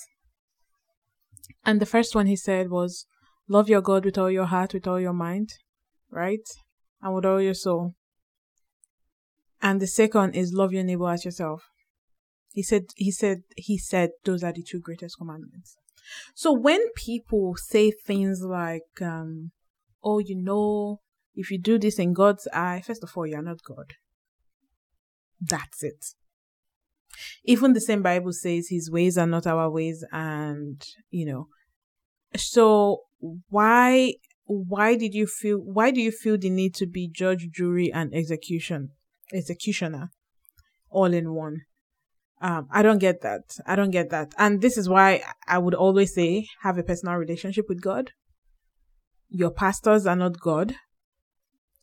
And the first one he said was, Love your God with all your heart, with all your mind, right? And with all your soul. And the second is love your neighbor as yourself. He said, he said, he said, those are the two greatest commandments. So when people say things like, um, oh, you know, if you do this in God's eye, first of all, you're not God. That's it. Even the same Bible says his ways are not our ways and, you know, so why, why did you feel, why do you feel the need to be judge, jury and execution, executioner all in one? Um, I don't get that. I don't get that. And this is why I would always say have a personal relationship with God. Your pastors are not God.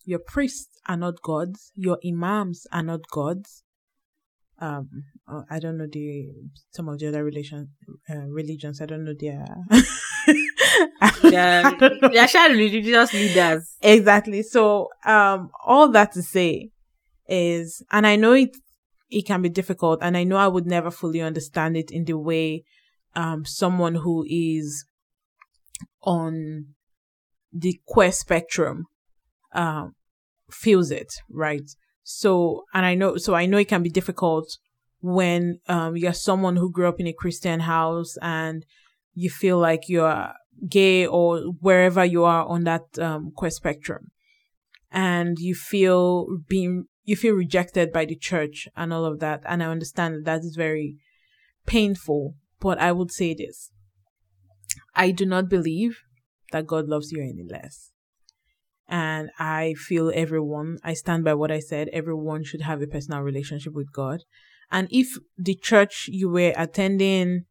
Your priests are not gods. Your imams are not gods. Um, uh, I don't know the some of the other religion uh, religions. I don't know their. They're, they're religious leaders. Exactly. So, um, all that to say is, and I know it, it can be difficult, and I know I would never fully understand it in the way, um, someone who is on the queer spectrum, um, feels it, right? So, and I know, so I know it can be difficult when, um, you're someone who grew up in a Christian house and you feel like you're gay or wherever you are on that, um, queer spectrum. And you feel being, you feel rejected by the church and all of that. And I understand that that is very painful, but I would say this. I do not believe that God loves you any less. And I feel everyone, I stand by what I said, everyone should have a personal relationship with God. And if the church you were attending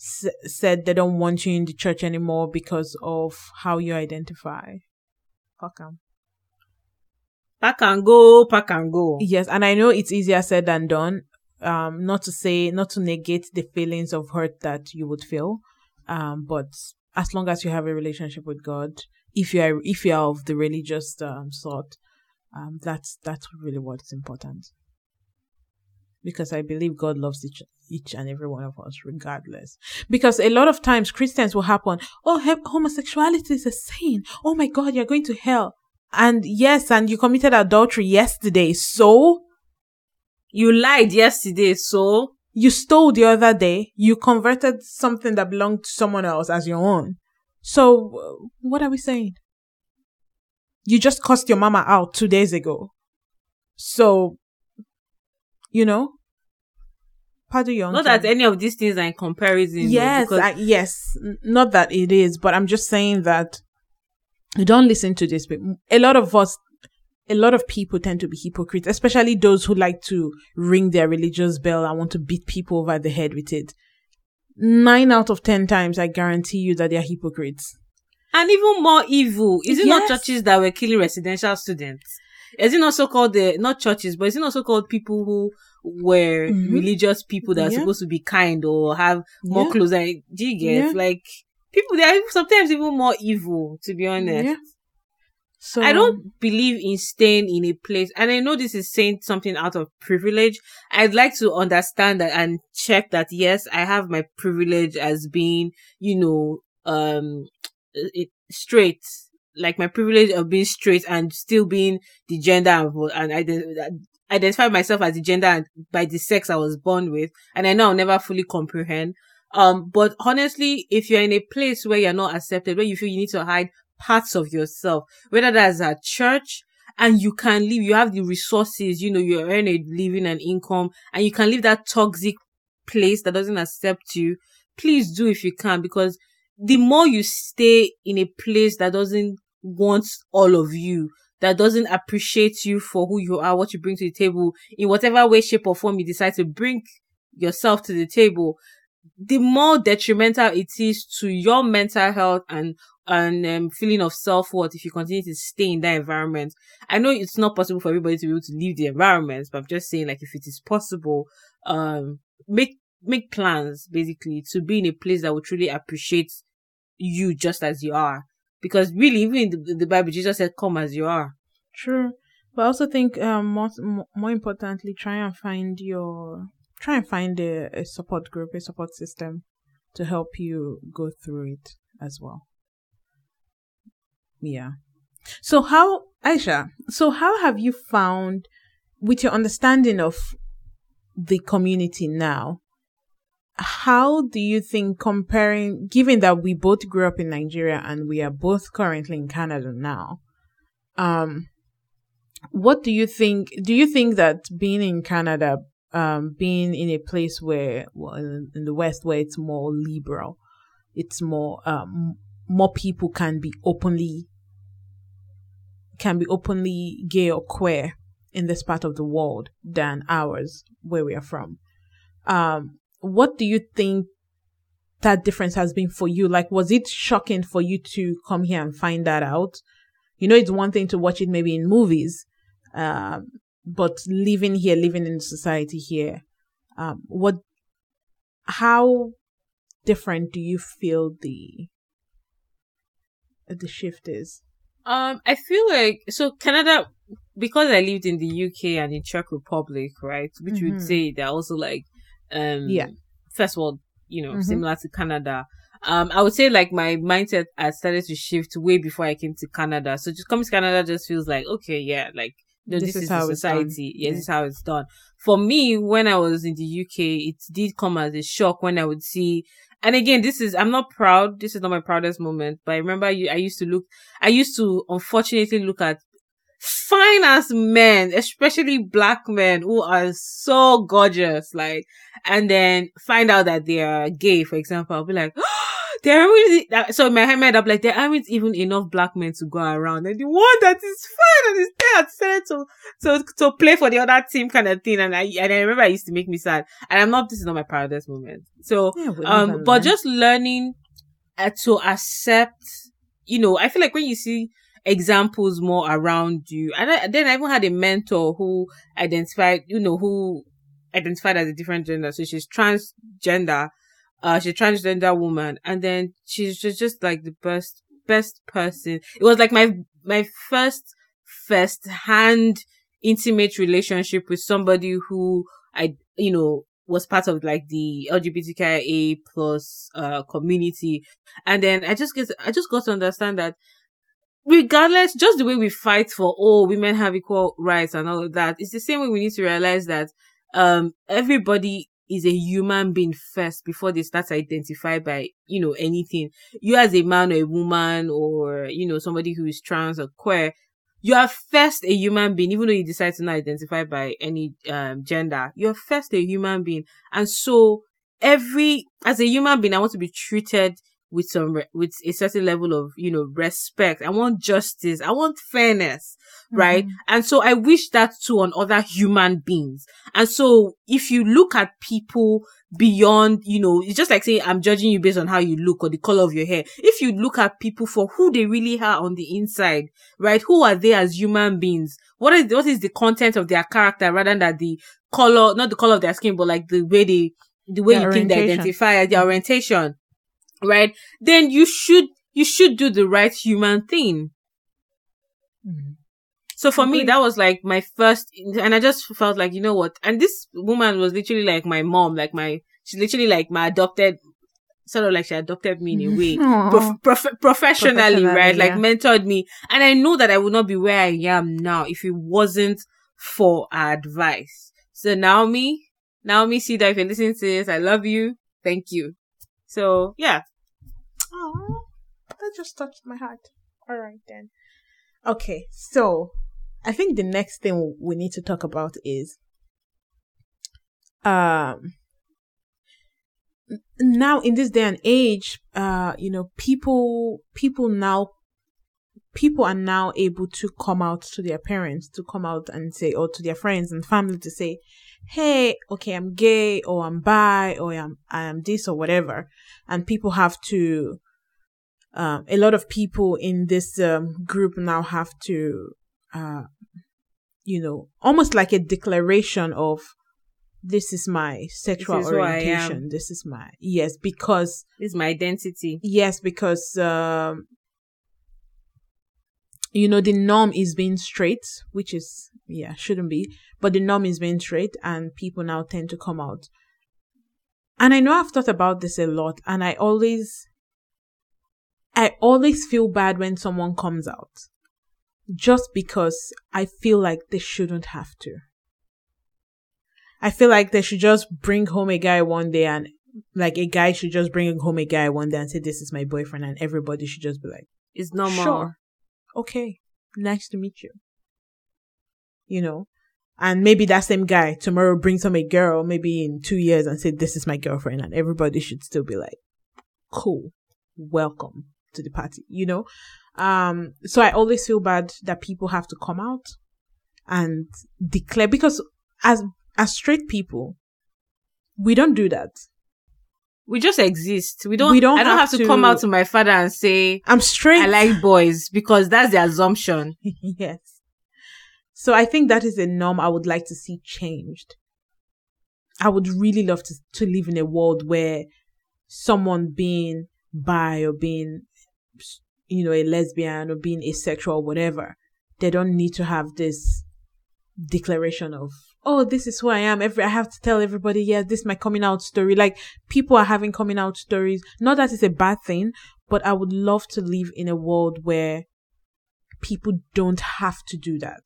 s- said they don't want you in the church anymore because of how you identify, fuck 'em. Pack and go, pack and go. Yes, and I know it's easier said than done. Um, not to say, not to negate the feelings of hurt that you would feel. Um, but as long as you have a relationship with God, if you are, if you are of the religious um, sort, um, that's that's really what's important. Because I believe God loves each each and every one of us, regardless. Because a lot of times Christians will happen. Oh, homosexuality is a sin. Oh my God, you're going to hell. And yes, and you committed adultery yesterday. So You lied yesterday, so you stole the other day. You converted something that belonged to someone else as your own. So what are we saying? You just cussed your mama out two days ago. So, you know, pardon your not that any of these things are in comparison. Yes, I, yes. Not that it is, but I'm just saying that don't listen to this. But a lot of us, a lot of people tend to be hypocrites, especially those who like to ring their religious bell and want to beat people over the head with it. Nine out of ten times, I guarantee you that they are hypocrites. and even more evil. Is it not churches that were killing residential students? Is it not so called the not churches, but is it not so called people who were Mhm. religious people that are Yeah. supposed to be kind or have more Yeah. close? Do you get Yeah. like people? They are sometimes even more evil. To be honest, Yeah. So I don't believe in staying in a place, and I know this is saying something out of privilege. I'd like to understand that and check that yes, I have my privilege as being, you know, um, it, straight, like my privilege of being straight and still being the gender and, and ident- identify myself as the gender and by the sex I was born with, and I know I'll never fully comprehend. Um, but honestly, if you're in a place where you're not accepted, where you feel you need to hide parts of yourself, whether that's at church and you can live, you have the resources, you know, you earn a living and income and you can leave that toxic place that doesn't accept you. Please do if you can, because the more you stay in a place that doesn't want all of you, that doesn't appreciate you for who you are, what you bring to the table in whatever way, shape or form you decide to bring yourself to the table, the more detrimental it is to your mental health and and um, feeling of self worth if you continue to stay in that environment. I know it's not possible for everybody to be able to leave the environment, but I'm just saying, like, if it is possible, um, make make plans basically to be in a place that will truly appreciate you just as you are. Because really, even in the, the Bible, Jesus said, "Come as you are." True, but I also think um, more more importantly, try and find your try and find a, a support group, a support system to help you go through it as well. Yeah. So how, Aisha, so how have you found with your understanding of the community now, how do you think comparing, given that we both grew up in Nigeria and we are both currently in Canada now, um, what do you think? Do you think that being in Canada, um, being in a place where, well, in, the West, where it's more liberal, it's more, um, more people can be openly can be openly gay or queer in this part of the world than ours, where we are from. Um, what do you think that difference has been for you? Like, was it shocking for you to come here and find that out? You know, it's one thing to watch it maybe in movies, um, but living here, living in society here, um, what, how different do you feel the the shift is? Um, I feel like so Canada because I lived in the UK and in Czech Republic, right? Which mm-hmm. would say they're also like um yeah first world, you know, mm-hmm. similar to Canada. Um, I would say like my mindset had started to shift way before I came to Canada. So just coming to Canada just feels like okay, yeah, like no, this, this, is, how society. Yeah, yeah, this is how it's done. For me, when I was in the UK, it did come as a shock when I would see and again, this is, I'm not proud. This is not my proudest moment, but I remember you, I used to look, I used to unfortunately look at fine as men, especially black men who are so gorgeous, like, and then find out that they are gay, for example. I'll be like, oh, there aren't so in my head up like there aren't even enough black men to go around. And the one that is fine and is there decided to to to play for the other team kind of thing. And I and I remember I used to make me sad. And I'm not this is not my proudest moment. So yeah, um but just learning uh, to accept you know I feel like when you see examples more around you and I, then I even had a mentor who identified you know who identified as a different gender. So she's transgender uh, she's a transgender woman, and then she's just, just like the best, best person. It was like my, my first, first hand intimate relationship with somebody who I, you know, was part of like the LGBTQIA plus, uh, community. And then I just get, I just got to understand that regardless, just the way we fight for, oh, women have equal rights and all of that, it's the same way we need to realize that, um, everybody is a human being first before they start to identify by, you know, anything. You as a man or a woman or, you know, somebody who is trans or queer, you are first a human being, even though you decide to not identify by any um, gender. You're first a human being. And so every, as a human being, I want to be treated with some, with a certain level of, you know, respect. I want justice. I want fairness right? Mm-hmm. And so I wish that too on other human beings. And so if you look at people beyond, you know, it's just like saying, I'm judging you based on how you look or the color of your hair. If you look at people for who they really are on the inside, right? Who are they as human beings? What is, what is the content of their character rather than the color, not the color of their skin, but like the way they, the way their you think they identify, their orientation, right? Then you should, you should do the right human thing. Mm-hmm. So for me, that was like my first, and I just felt like, you know what? And this woman was literally like my mom, like my, she's literally like my adopted, sort of like she adopted me in a way, prof- prof- professionally, professionally, right? Yeah. Like mentored me. And I know that I would not be where I am now if it wasn't for advice. So Naomi, Naomi, see that if you're listening to this, I love you. Thank you. So yeah. Oh, that just touched my heart. All right then. Okay, so I think the next thing we need to talk about is um now in this day and age uh you know people people now people are now able to come out to their parents, to come out and say, or to their friends and family to say, hey, okay, I'm gay or I'm bi or I'm, I am this or whatever. And people have to, um, a lot of people in this um, group now have to, uh, you know, almost like a declaration of this is my sexual This is orientation. This is my, yes, because This is my identity. Yes, because um, you know the norm is being straight, which is yeah shouldn't be, but the norm is being straight, and people now tend to come out. And I know I've thought about this a lot, and I always, I always feel bad when someone comes out, just because I feel like they shouldn't have to. I feel like they should just bring home a guy one day and like a guy should just bring home a guy one day and say this is my boyfriend and everybody should just be like It's normal. sure. Okay. Nice to meet you. You know? And maybe that same guy tomorrow brings home a girl maybe in two years and say this is my girlfriend and everybody should still be like cool. Welcome to the party you know um so i always feel bad that people have to come out and declare because as as straight people we don't do that We just exist. We don't. We don't I don't have, have to, come out to my father and say i'm straight I like boys because that's the assumption. yes. So I think that is a norm I would like to see changed. I would really love to, to live in a world where someone being bi or being, you know, a lesbian or being asexual, whatever, they don't need to have this declaration of, oh, this is who I am. Every, I have to tell everybody, yeah, this is my coming out story. Like people are having coming out stories. Not that it's a bad thing, but I would love to live in a world where people don't have to do that.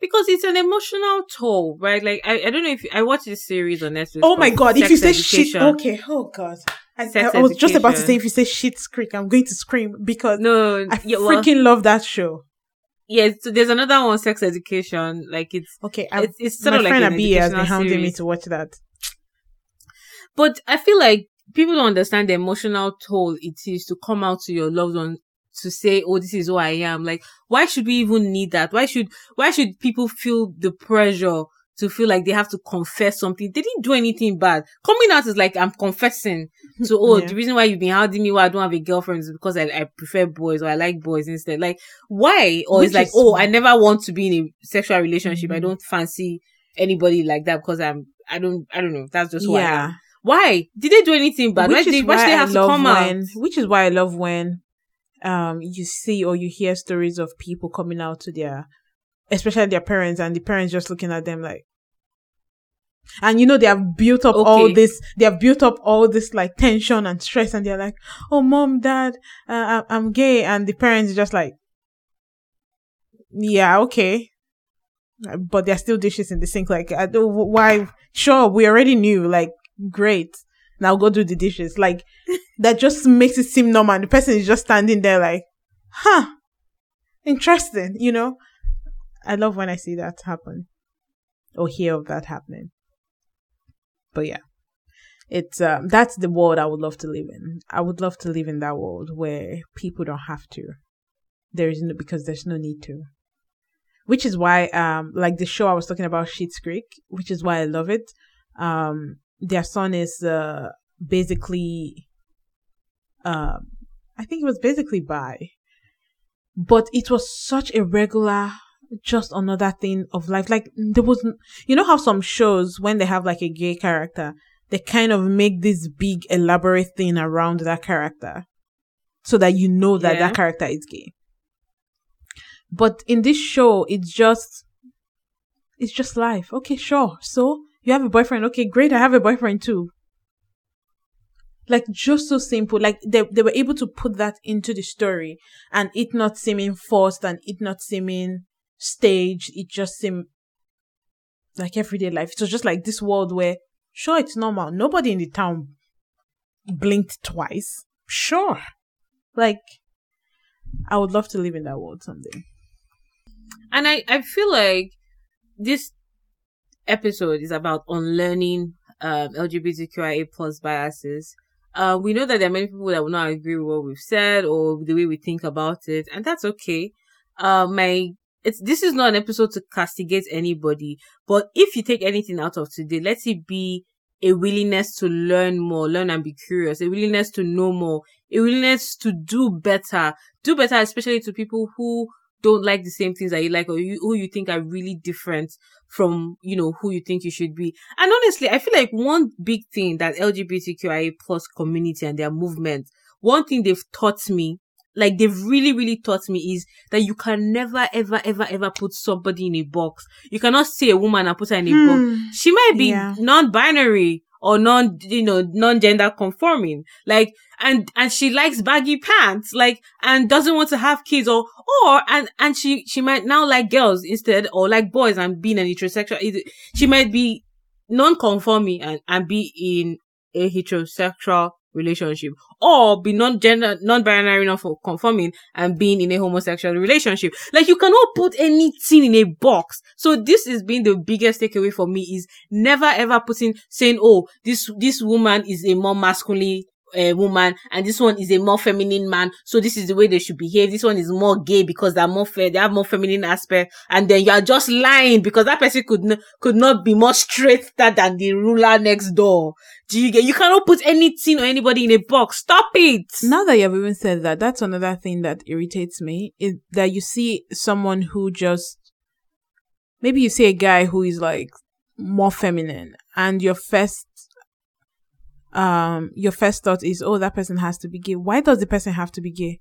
Because it's an emotional toll, right? Like I, I don't know if I watched this series on Netflix. Oh my god, if you say shit, okay, oh god. I, I was just about to say if you say shit creek, I'm going to scream because No, I yeah, well, freaking love that show. yeah. So there's another one, Sex Education. Like it's, Okay, I, it's, it's sort my of like friend an Abi has been hounding me to watch that. But I feel like people don't understand the emotional toll it is to come out to your loved one to say, "Oh, this is who I am." Like, why should we even need that? Why should why should people feel the pressure to feel like they have to confess something? They didn't do anything bad. Coming out is like I'm confessing to, "Oh, Yeah. the reason why you've been hounding me why I don't have a girlfriend is because I, I prefer boys or I like boys instead." Like, why? Or Which it's like, "Oh, I never want to be in a sexual relationship. I Mhm. don't fancy anybody like that because I'm." I don't, I don't know. That's just why. Yeah, Why? Did they do anything bad? Why, which did, is why why they I have to love come when, out? which is why I love when, um, you see or you hear stories of people coming out to their, especially their parents, and the parents just looking at them like. And you know they have built up all this. They have built up all this like tension and stress, and they're like, "Oh, mom, dad, uh, I- I'm gay," and the parents just like, "Yeah, okay," but there's still dishes in the sink. Like, I don't, why? Sure, we already knew. Like, great. Now go do the dishes. Like, that just makes it seem normal. And the person is just standing there, like, huh, interesting. You know, I love when I see that happen or hear of that happening. But yeah, it's um, that's the world I would love to live in. I would love to live in that world where people don't have to. There is no because there's no need to which is why um like the show I was talking about Schitt's Creek, which is why I love it. Um their son is uh basically um I think it was basically by, But it was such a regular just another thing of life. Like there was you know how some shows when they have like a gay character, they kind of make this big elaborate thing around that character so that you know that Yeah. that character is gay. But in this show, it's just, it's just life. Okay, sure. So you have a boyfriend. Okay, great. I have a boyfriend too. Like just so simple. Like they they were able to put that into the story and it not seeming forced and it not seeming staged. It just seemed like everyday life. It was just like this world where sure it's normal. Nobody in the town blinked twice. Sure. Like I would love to live in that world someday. And I, I feel like this episode is about unlearning um, LGBTQIA plus biases Uh, we know that there are many people that will not agree with what we've said or the way we think about it, and that's okay. Uh, my it's this is not an episode to castigate anybody, but if you take anything out of today, let it be a willingness to learn more, learn and be curious, a willingness to know more, a willingness to do better, do better, especially to people who don't like the same things that you like or you, who you think are really different from, you know, who you think you should be. And honestly, I feel like one big thing that LGBTQIA plus community and their movement, one thing they've taught me, like they've really, really taught me is that you can never, ever, ever, ever put somebody in a box. You cannot see a woman and put her in a Hmm. box. She might be Yeah. non-binary or non, you know, non-gender conforming. Like, and, and she likes baggy pants, like, and doesn't want to have kids or, or, and, and she, she might now like girls instead or like boys and being an heterosexual. She might be non-conforming and, and be in a heterosexual relationship or be non-gender, non-binary, non-conforming and being in a homosexual relationship. Like you cannot put anything in a box. So this is being the biggest takeaway for me is never ever putting saying, oh, this, this woman is a more masculine uh, woman and this one is a more feminine man. So this is the way they should behave. This one is more gay because they're more fair. They have more feminine aspect. And then you are just lying because that person could, n- could not be more straighter than the ruler next door. Do you get, you cannot put anything or anybody in a box. Stop it. Now that you've even said that, that's another thing that irritates me is that you see someone who just maybe you see a guy who is like more feminine and your first um your first thought is oh that person has to be gay. Why does the person have to be gay?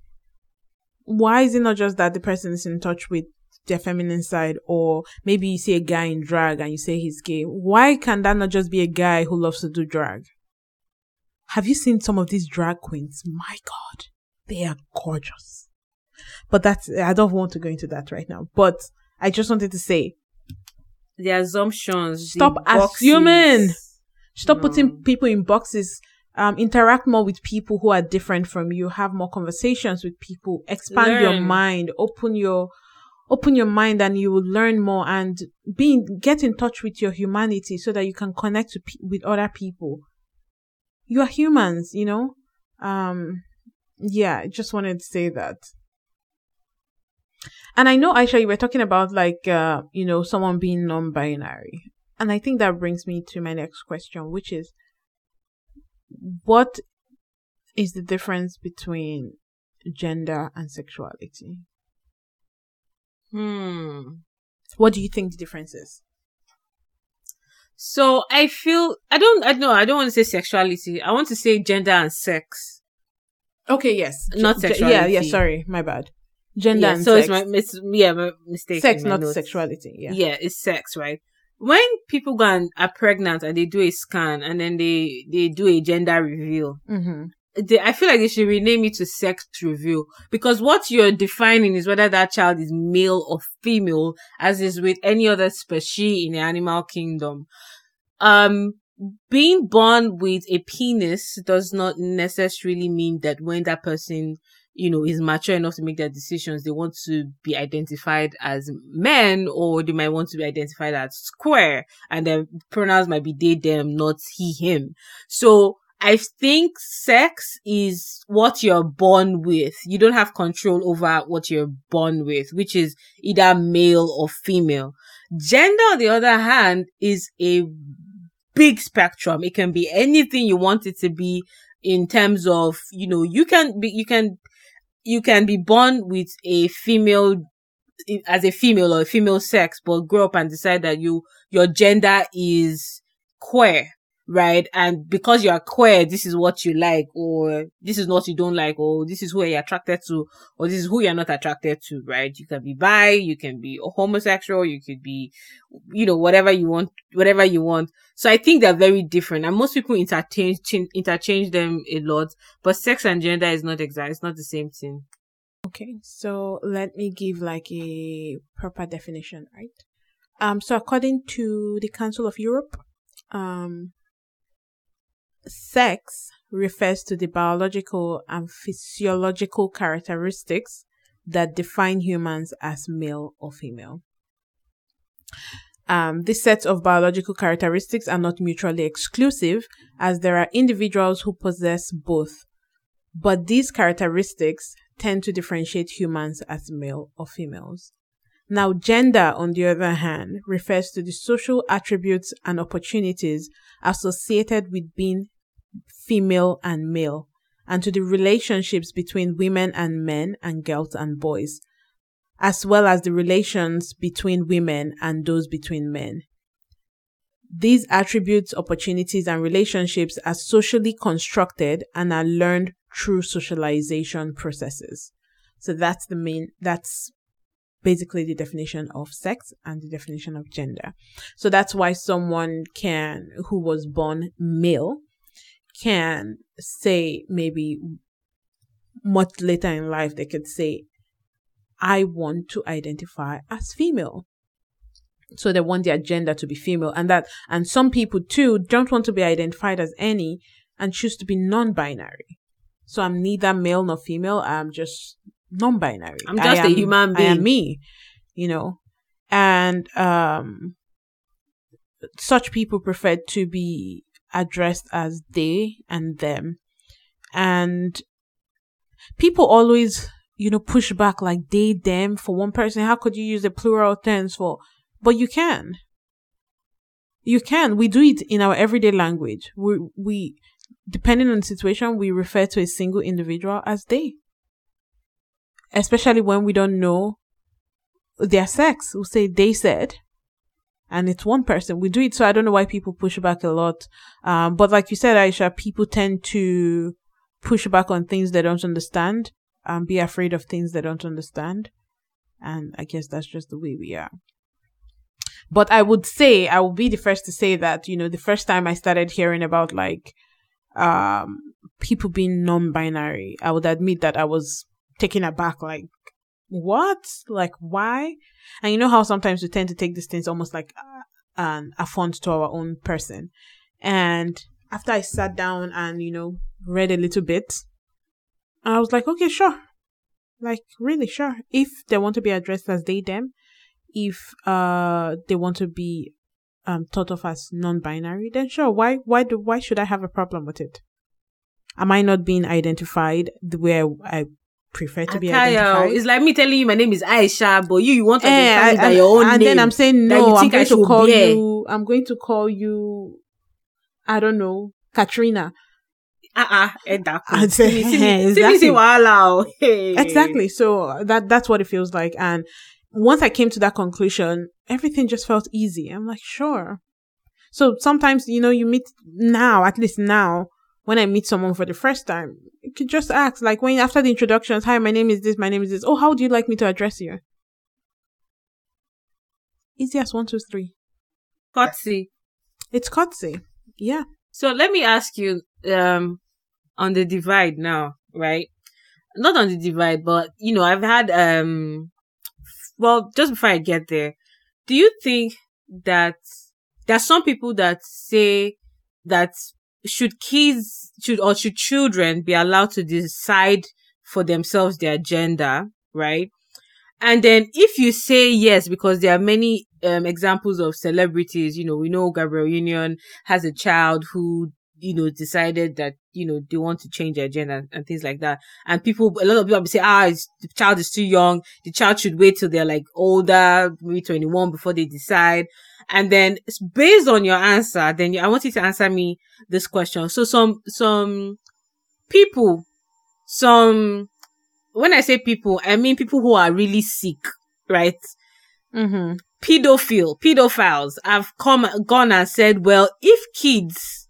Why is it not just that the person is in touch with their feminine side or maybe you see a guy in drag and you say he's gay. Why can that not just be a guy who loves to do drag? Have you seen some of these drag queens? My God, they are gorgeous. But that's, I don't want to go into that right now. But I just wanted to say, the assumptions. the Stop boxes. assuming. Stop putting people in boxes. Um, interact more with people who are different from you. Have more conversations with people. Expand your mind. Open your, open your mind, and you will learn more. And be in, get in touch with your humanity so that you can connect with, pe- with other people. You are humans, you know. Um, yeah, I just wanted to say that. And I know, Aisha, you were talking about like, uh, you know, someone being non-binary. And I think that brings me to my next question, which is, what is the difference between gender and sexuality? Hmm. What do you think the difference is? So I feel I don't I don't know I don't want to say sexuality. I want to say gender and sex. Okay, yes, Not ge- Yeah, yeah. Sorry, my bad. Gender Yeah, and so sex. it's my mis- yeah my mistake. sex, my not notes. sexuality. Yeah. Yeah, it's sex, right? When people go and are pregnant and they do a scan and then they they do a gender reveal, Mm-hmm. they, I feel like they should rename it to sex reveal because what you're defining is whether that child is male or female, as is with any other species in the animal kingdom. Um, being born with a penis does not necessarily mean that when that person, you know, is mature enough to make their decisions, they want to be identified as men or they might want to be identified as square and their pronouns might be they, them, not he, him. So I think sex is what you're born with. You don't have control over what you're born with, which is either male or female. Gender, on the other hand, is a big spectrum. It can be anything you want it to be in terms of, you know, you can be, you can, you can be born with a female as a female or a female sex, but grow up and decide that you, your gender is queer, right? And because you are queer, this is what you like, or this is what you don't like, or this is who you're attracted to, or this is who you're not attracted to, right? You can be bi, you can be homosexual, you could be, you know, whatever you want, whatever you want. So I think they're very different, and most people interchange interchange them a lot. But sex and gender is not exact; it's not the same thing. Okay, so let me give like a proper definition, right? Um, so according to the Council of Europe, um, sex refers to the biological and physiological characteristics that define humans as male or female. Um, this set of biological characteristics are not mutually exclusive, as there are individuals who possess both. But these characteristics tend to differentiate humans as male or females. Now, gender, on the other hand, refers to the social attributes and opportunities associated with being female and male, and to the relationships between women and men and girls and boys, as well as the relations between women and those between men. These attributes, opportunities, and relationships are socially constructed and are learned through socialization processes. So that's the main, that's basically the definition of sex and the definition of gender. So that's why someone can, who was born male, can say maybe much later in life, they could say, I want to identify as female. So they want their gender to be female and that, and some people too don't want to be identified as any and choose to be non-binary. So I'm neither male nor female. I'm just non-binary. I'm just a human being. I am me, you know, and, um, such people prefer to be addressed as they and them. And people always, you know, push back like they, them for one person. How could you use a plural tense for, but you can. You can. We do it in our everyday language. We, we, depending on the situation, we refer to a single individual as they. Especially when we don't know their sex. We say they said and it's one person. We do it, so I don't know why people push back a lot. Um, but like you said, Aisha, people tend to push back on things they don't understand and be afraid of things they don't understand. And I guess that's just the way we are. But I would say, I will be the first to say that, you know, the first time I started hearing about like, um, people being non-binary, I would admit that I was taken aback, like, what? Like, why? And you know how sometimes we tend to take these things almost like uh, an affront to our own person. And after I sat down and, you know, read a little bit, I was like, okay, sure. Like, really, sure. If they want to be addressed as they, them, if, uh, they want to be, um, thought of as non-binary, then sure. Why, why do, why should I have a problem with it? Am I not being identified the way I, I prefer to be identified. It's like me telling you my name is Aisha, but you you want to eh, identify eh, by your own and name. And then I'm saying no. I'm going to call bear. Eh? you. I'm going to call you. I don't know, Katrina. Uh-uh, exactly. Exactly. So that that's what it feels like. And once I came to that conclusion, everything just felt easy. I'm like, sure. So sometimes, you know, you meet now, at least now, when I meet someone for the first time, you could just ask, like when after the introductions, hi, my name is this, my name is this. Oh, how would you like me to address you? Easy as one, two, three. Courtesy. It's courtesy. Yeah. So let me ask you, um, on the divide now, right? Not on the divide, but you know, I've had, um, well, just before I get there, do you think that there are some people that say that should kids should or should children be allowed to decide for themselves their gender, right? And then if you say yes, because there are many um, examples of celebrities, you know, we know Gabrielle Union has a child who, you know, decided that, you know, they want to change their gender and, and things like that. And people, a lot of people say, ah, the child is too young. The child should wait till they're like older, maybe 21 before they decide. And then based on your answer, then I want you to answer me this question. So some, some people, some, when I say people, I mean people who are really sick, right? Mm-hmm. Pedophile, pedophiles have come, gone and said, well, if kids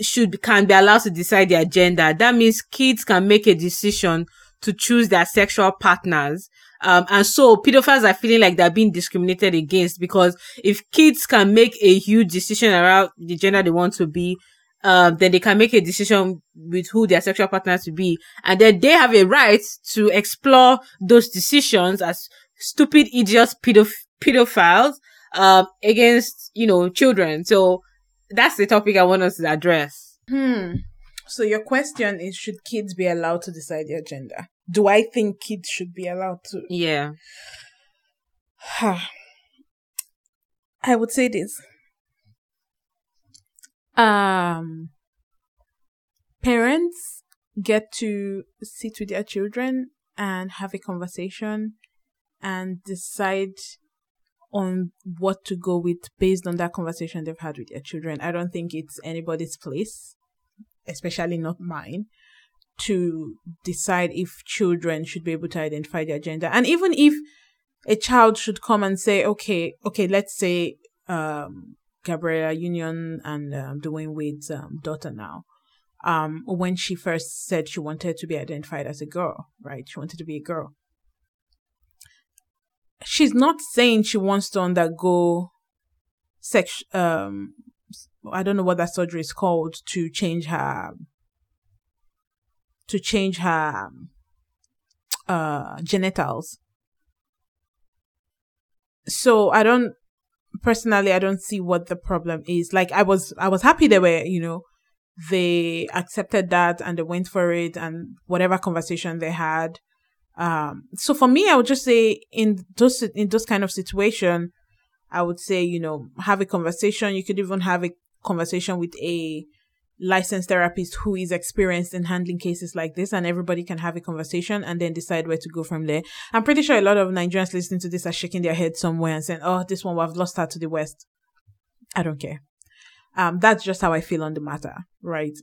should, can be allowed to decide their gender, that means kids can make a decision to choose their sexual partners um, and so pedophiles are feeling like they're being discriminated against because if kids can make a huge decision around the gender they want to be, um, then they can make a decision with who their sexual partner to be. And then they have a right to explore those decisions as stupid idiots pedoph- pedophiles, um, against, you know, children. So that's the topic I want us to address. Hmm. So your question is, should kids be allowed to decide their gender? do I think kids should be allowed to? Yeah. I would say this. Um, parents get to sit with their children and have a conversation and decide on what to go with based on that conversation they've had with their children. I don't think it's anybody's place, especially not mine, to decide if children should be able to identify their gender. And even if a child should come and say, okay, okay, let's say, um, Gabriella Union and um, Dwyane Wade's um, daughter now. Um, when she first said she wanted to be identified as a girl, right? She wanted to be a girl. She's not saying she wants to undergo sex. Um, I don't know what that surgery is called to change her to change her uh genitals. So I don't personally I don't see what the problem is. Like I was I was happy they were, you know, they accepted that and they went for it and whatever conversation they had. Um so for me I would just say in those in those kind of situation, I would say, you know, have a conversation. You could even have a conversation with a licensed therapist who is experienced in handling cases like this and everybody can have a conversation and then decide where to go from there. I'm pretty sure a lot of Nigerians listening to this are shaking their head somewhere and saying, Oh, this one, we've lost her to the West. I don't care. Um, that's just how I feel on the matter, right?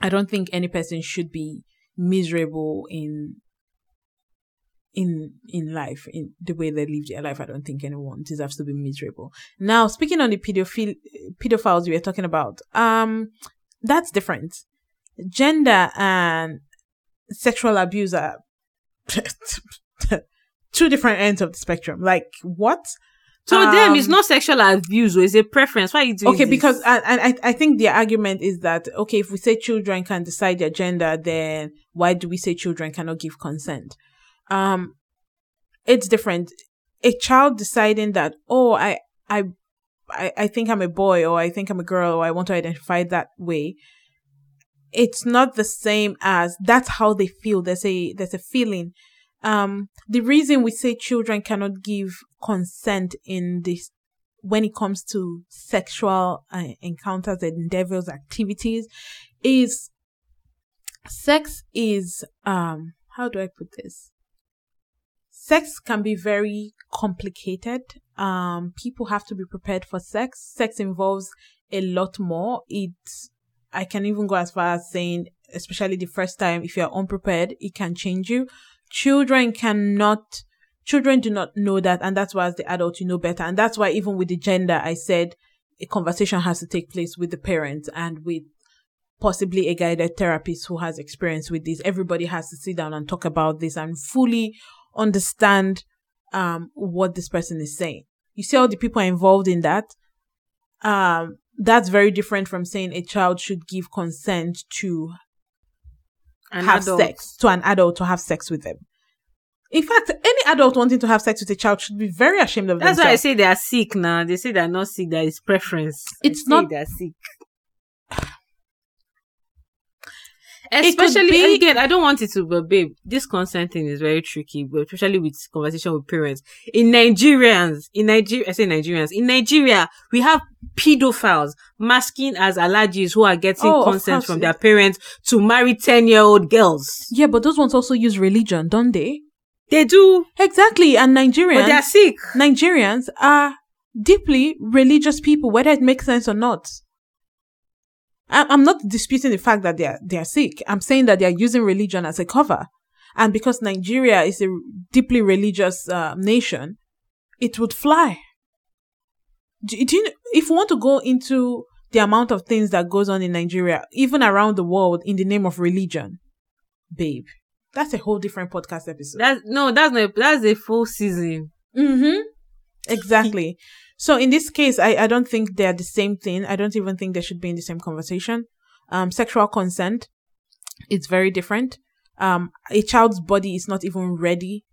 I don't think any person should be miserable in in in life in the way they live their life i don't think anyone deserves to be miserable now speaking on the pedophile pedophiles we were talking about um that's different. Gender and sexual abuse are two different ends of the spectrum. Like what? So um, them, it's not sexual abuse, or it's a preference. Why are you doing Okay, this? because and I I think the argument is that okay, if we say children can decide their gender, then why do we say children cannot give consent? Um, it's different. A child deciding that oh, I I I, I think I'm a boy or I think I'm a girl or I want to identify that way. It's not the same as that's how they feel. There's a there's a feeling. Um, the reason we say children cannot give consent in this when it comes to sexual uh, encounters, endeavors, activities, is sex is um how do I put this? Sex can be very complicated um, people have to be prepared for sex. Sex involves a lot more. It, I can even go as far as saying, especially the first time, if you're unprepared, it can change you. Children cannot, children do not know that. And that's why as the adult, you know better. And that's why even with the gender, I said a conversation has to take place with the parents and with possibly a guided therapist who has experience with this. Everybody has to sit down and talk about this and fully understand um, what this person is saying. You see all the people are involved in that. Um, that's very different from saying a child should give consent to an have adult. sex to an adult to have sex with them. In fact, any adult wanting to have sex with a child should be very ashamed of That's themselves. That's why I say they are sick now. They say they're not sick, that is preference. It's not they're sick. Especially be, again, I don't want it to, but babe, this consent thing is very tricky, but especially with conversation with parents. In Nigerians, in Nigeria, I say Nigerians, in Nigeria, we have pedophiles masking as alhajis who are getting oh, consent from their parents to marry 10 year old girls. Yeah, but those ones also use religion, don't they? They do. Exactly. And Nigerians, but they're sick. Nigerians are deeply religious people, whether it makes sense or not. I'm not disputing the fact that they are, they are sick. I'm saying that they are using religion as a cover. And because Nigeria is a deeply religious uh, nation, it would fly. Do, do you, if you want to go into the amount of things that goes on in Nigeria, even around the world, in the name of religion, babe, that's a whole different podcast episode. That's no, that's not. That's a full season. Mm-hmm. Exactly. So in this case, I, I don't think they're the same thing. I don't even think they should be in the same conversation. Um, sexual consent, it's very different. Um, a child's body is not even ready,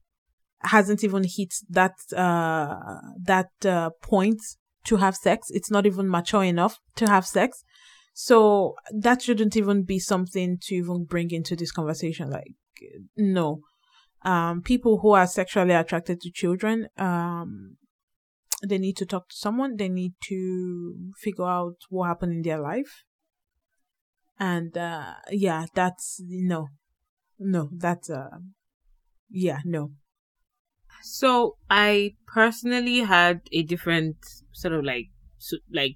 hasn't even hit that, uh, that, uh, point to have sex. It's not even mature enough to have sex. So that shouldn't even be something to even bring into this conversation. Like, no. Um, people who are sexually attracted to children, um, they need to talk to someone. They need to figure out what happened in their life. And uh yeah, that's no. No, that's uh yeah, no. So I personally had a different sort of like so, like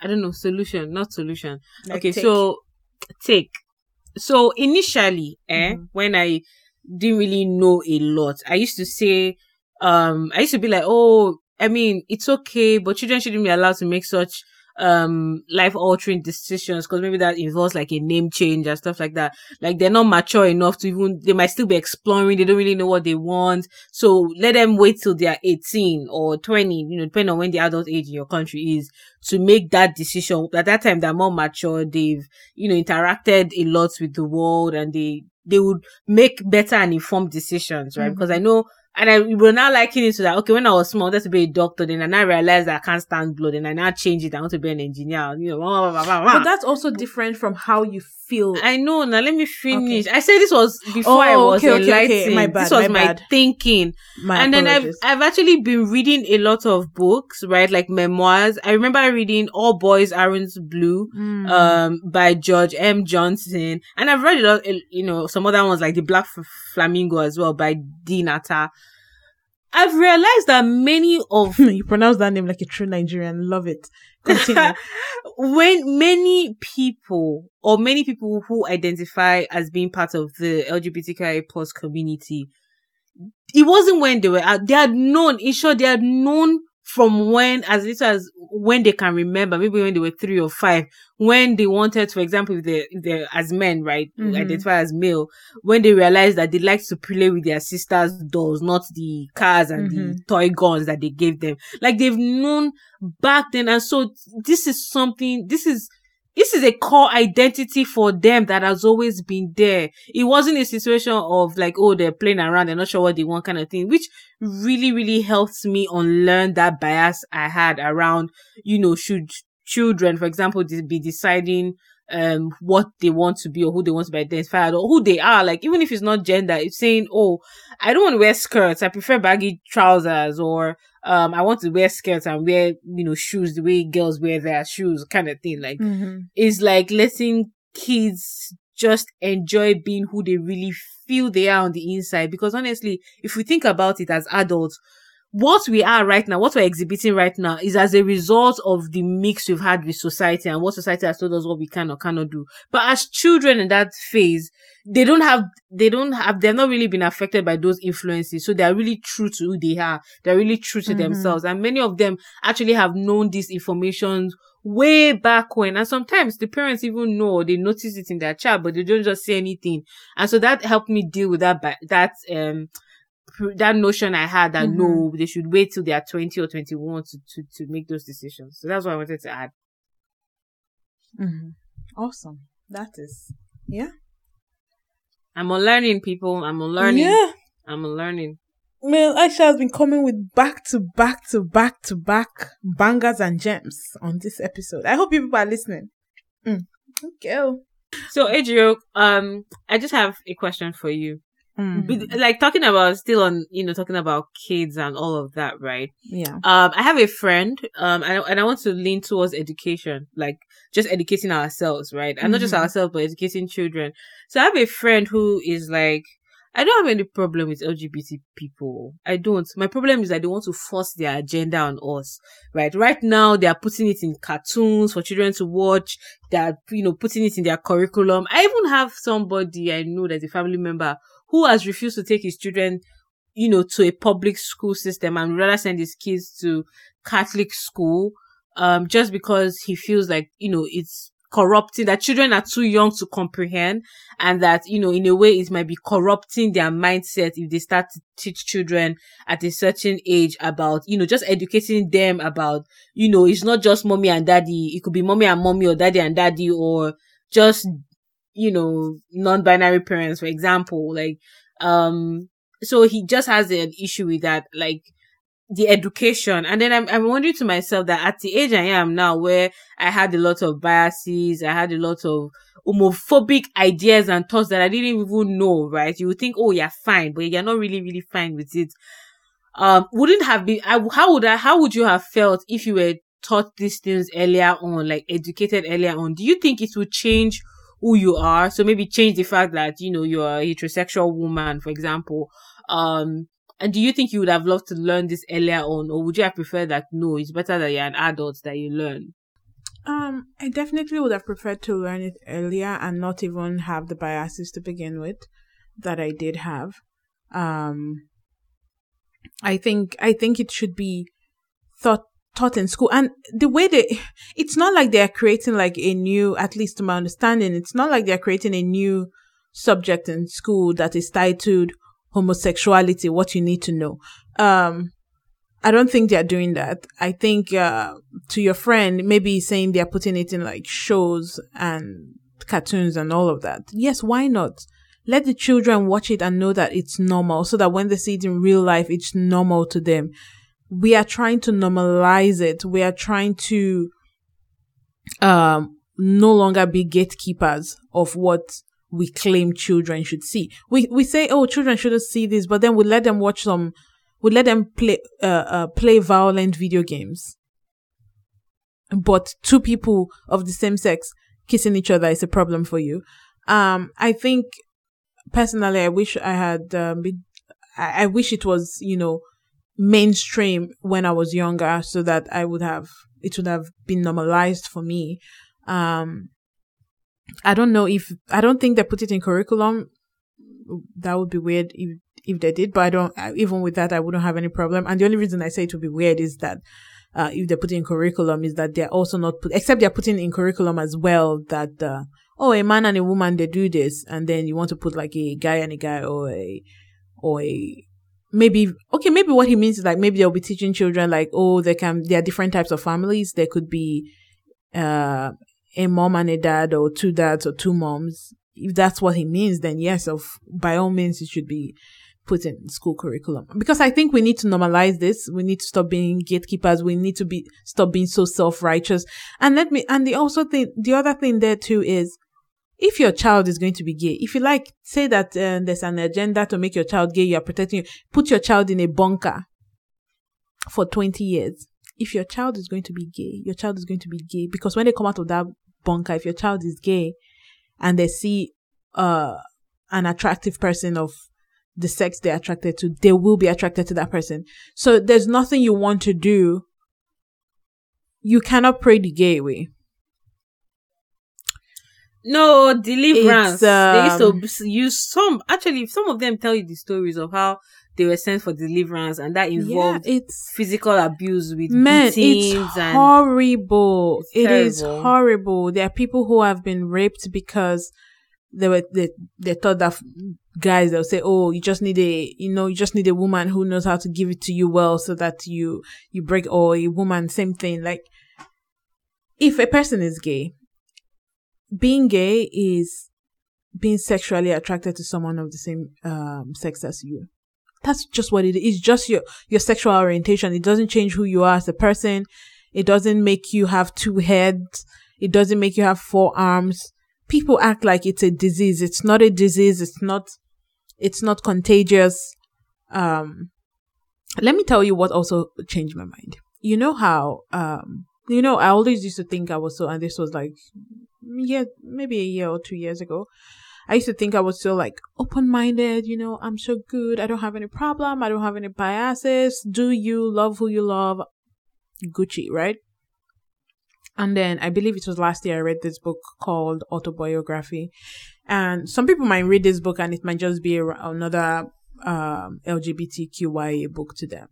I don't know solution, not solution. Like okay, take. so take. So initially, eh, Mhm. when I didn't really know a lot, I used to say, um, I used to be like, oh, I mean, it's okay, but children shouldn't be allowed to make such um life altering decisions because maybe that involves like a name change and stuff like that. Like they're not mature enough to even they might still be exploring they don't really know what they want. So let them wait till they're 18 or 20 you know depending on when the adult age in your country is to make that decision. At that time they're more mature they've you know interacted a lot with the world and they they would make better and informed decisions right? Mhm. because i know and I will now liken it to that. Okay, when I was small, I wanted to be a doctor. Then I now realized that I can't stand blood. And I now change it. I want to be an engineer. You know, blah, blah, blah. But that's also different from how you feel. I know. Now let me finish. I said this was before Oh, I was okay, okay, okay. enlightened. My bad, this was my my, thinking. My and then I've. I've actually been reading a lot of books, right? Like memoirs. I remember reading All Boys Aren't Blue, Mm. um, by George M. Johnson, and I've read a lot. You know, some other ones like The Black F- Flamingo as well by Dean Atta. I've realized that many of you pronounce that name like a true Nigerian. Love it. Continue. when many people or many people who identify as being part of the LGBTQIA plus community, it wasn't when they were out. They had known, in short, they had known from when, as little as when they can remember, maybe when they were three or five, when they wanted, for example, if they, if they're as men, right, Mhm. identify as male, when they realized that they liked to play with their sisters' dolls, not the cars and the Mhm. toy guns that they gave them. Like they've known back then. And so this is something, this is, this is a core identity for them that has always been there. It wasn't a situation of like, oh, they're playing around, they're not sure what they want kind of thing, which really, really helped me unlearn that bias I had around, you know, should children, for example, be deciding um what they want to be or who they want to be identified or who they are. Like even if it's not gender, it's saying, Oh, I don't want to wear skirts, I prefer baggy trousers or um I want to wear skirts and wear, you know, shoes the way girls wear their shoes kind of thing. Like Mhm. is like letting kids just enjoy being who they really feel they are on the inside. Because honestly, if we think about it as adults, what we are right now, what we're exhibiting right now is as a result of the mix we've had with society and what society has told us what we can or cannot do. But as children in that phase, they don't have, they don't have, they've not really been affected by those influences. So they're really true to who they are. They're really true to Mhm. themselves. And many of them actually have known this information way back when. And sometimes the parents even know they notice it in their child, but they don't just say anything. And so that helped me deal with that, that, um, that notion I had that Mhm. no, they should wait till they are 20 or 21 to, to, to make those decisions. So that's what I wanted to add. Mhm. Awesome. That is. Yeah. I'm a learning people. I'm unlearning. Yeah. I'm a learning. Well, Aisha has been coming with back to back to back to back bangers and gems on this episode. I hope you people are listening. Mm. Okay. So, Ejiro, um, I just have a question for you. Mm. Like talking about still on, you know, talking about kids and all of that, right? Yeah. Um, I have a friend, um, and, I- and I want to lean towards education, like just educating ourselves, right? And not just Mhm. ourselves, but educating children. So I have a friend who is like, I don't have any problem with LGBT people. I don't. My problem is that they want to force their agenda on us, right? Right now, they are putting it in cartoons for children to watch. They are, you know, putting it in their curriculum. I even have somebody I know that's a family member who has refused to take his children you know, to a public school system and rather send his kids to Catholic school, um, just because he feels like, you know, it's corrupting, that children are too young to comprehend and that, you know, in a way it might be corrupting their mindset if they start to teach children at a certain age about, you know, just educating them about, you know, it's not just mommy and daddy. It could be mommy and mommy or daddy and daddy or just, you know, non-binary parents, for example, like, um, so he just has an issue with that, like the education. And then I'm, I'm wondering to myself that at the age I am now, where I had a lot of biases, I had a lot of homophobic ideas and thoughts that I didn't even know, right? You would think, oh, you're fine, but you're not really, really fine with it. um, wouldn't have been, I, how would I, how would you have felt if you were taught these things earlier on, like educated earlier on? Do you think it would change who you are? So maybe change the fact that, you know, you're a heterosexual woman, for example. Um, and do you think you would have loved to learn this earlier on, or would you have preferred that no, it's better that you're an adult that you learn? Um, I definitely would have preferred to learn it earlier and not even have the biases to begin with that I did have. Um, I think I think it should be thought taught in school. And the way they it's not like they're creating like a new at least to my understanding it's not like they're creating a new subject in school that is titled homosexuality what you need to know. Um i don't think they're doing that. I think uh to your friend maybe saying they're putting it in like shows and cartoons and all of that. Yes why not? Let the children watch it and know that it's normal so that when they see it in real life, it's normal to them. We are trying to normalize it. We are trying to, um, no longer be gatekeepers of what we claim children should see. We, we say, oh, children shouldn't see this, but then we let them watch some, we let them play, uh, uh, play violent video games. But two people of the same sex kissing each other is a problem for you. Um, I think personally, I wish I had um, been, I, I wish it was, you know, mainstream when I was younger so that I would have, it would have been normalized for me. Um, I don't know if, I don't think they put it in curriculum. That would be weird if, if they did, but I don't, even with that, I wouldn't have any problem. And the only reason I say it would be weird is that, uh, if they put in curriculum is that they're also not put, except they're putting in curriculum as well that, uh, oh, a man and a woman, they do this. And then you want to put like a guy and a guy or a, or a, maybe, okay, maybe what he means is like maybe they'll be teaching children like, oh, they can, there are different types of families. There could be, uh, a mom and a dad or two dads or two moms. If that's what he means, then yes, of, by all means, it should be put in school curriculum because I think we need to normalize this. We need to stop being gatekeepers. We need to be stop being so self righteous. And let me and the also thing the other thing there too is if your child is going to be gay, if you like, say that uh, there's an agenda to make your child gay, you are protecting, you, put your child in a bunker for 20 years. If your child is going to be gay, your child is going to be gay because when they come out of that bunker, if your child is gay and they see, uh, an attractive person of the sex they're attracted to, they will be attracted to that person. So there's nothing you want to do. You cannot pray the gay way. No, deliverance. um, they used to use some. Actually, some of them tell you the stories of how they were sent for deliverance, and that involved yeah, it's physical abuse with beatings it's and horrible. It's It is horrible. There are people who have been raped because they were they, they thought that guys they'll say, oh, you just need a you know you just need a woman who knows how to give it to you well so that you you break or a woman same thing like if a person is gay being gay is being sexually attracted to someone of the same um, sex as you. That's just what it is. It's just your, your sexual orientation. It doesn't change who you are as a person. It doesn't make you have two heads. It doesn't make you have four arms. People act like it's a disease. It's not a disease. It's not, it's not contagious. Um, let me tell you what also changed my mind. You know how, um, you know, I always used to think I was so, and this was like yeah, maybe a year or two years ago. I used to think I was so like open minded, you know, I'm so good. I don't have any problem. I don't have any biases. Do you love who you love? Gucci, right? And then I believe it was last year I read this book called Autoboyography. And some people might read this book and it might just be a, another um, LGBTQIA book to them.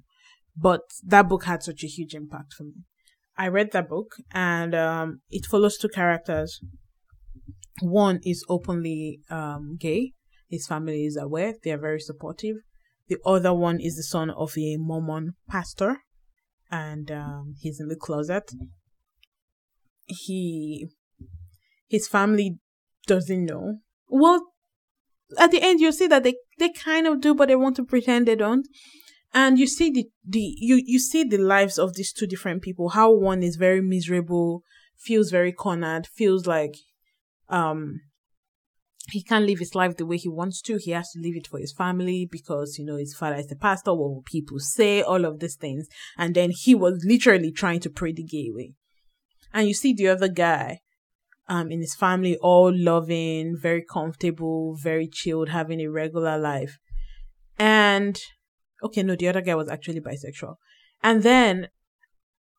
But that book had such a huge impact for me. I read that book and um, it follows two characters. One is openly um, gay. His family is aware. They are very supportive. The other one is the son of a Mormon pastor and um, he's in the closet. He, his family doesn't know. Well, at the end, you'll see that they, they kind of do, but they want to pretend they don't and you see the the you you see the lives of these two different people how one is very miserable feels very cornered feels like um he can't live his life the way he wants to. He has to live it for his family because, you know, his father is the pastor. What will people say? All of these things. And then he was literally trying to pray the gay. And you see the other guy, um, in his family, all loving, very comfortable, very chilled, having a regular life. And, okay, no, the other guy was actually bisexual. And then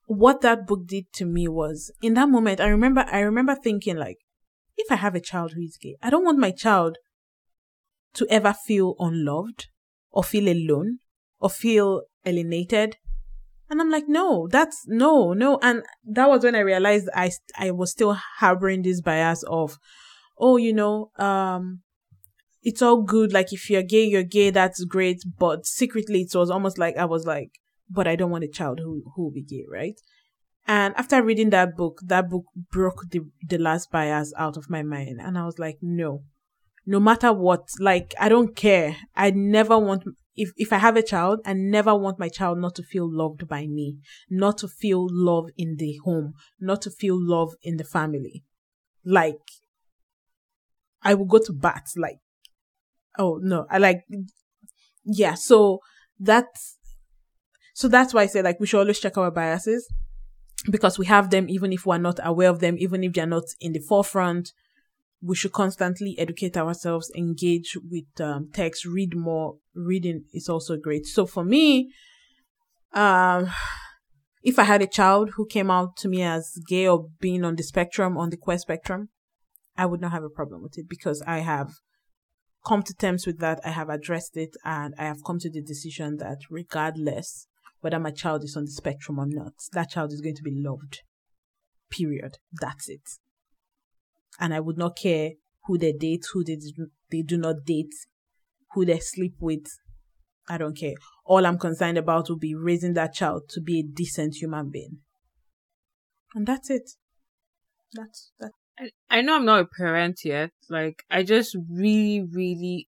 what that book did to me was in that moment, I remember, I remember thinking like, if I have a child who is gay, I don't want my child to ever feel unloved or feel alone or feel alienated. And I'm like, no, that's no, no. And that was when I realized I, I was still harboring this bias of, oh, you know, um, it's all good. Like if you're gay, you're gay. That's great. But secretly, it was almost like I was like, but I don't want a child who, who will be gay, right? And after reading that book, that book broke the, the last bias out of my mind. And I was like, no, no matter what, like, I don't care. I never want, if, if I have a child, I never want my child not to feel loved by me, not to feel love in the home, not to feel love in the family. Like, I will go to bat, like, oh no, I like, yeah, so that's, so that's why I say like we should always check our biases because we have them even if we're not aware of them, even if they're not in the forefront. We should constantly educate ourselves, engage with um, text, read more. Reading is also great. So for me, um, if I had a child who came out to me as gay or being on the spectrum, on the queer spectrum, I would not have a problem with it because I have come to terms with that. I have addressed it and I have come to the decision that regardless whether my child is on the spectrum or not. That child is going to be loved. Period. That's it. And I would not care who they date, who they do, they do not date, who they sleep with. I don't care. All I'm concerned about will be raising that child to be a decent human being. And that's it. That's that. I, I know I'm not a parent yet. Like I just really, really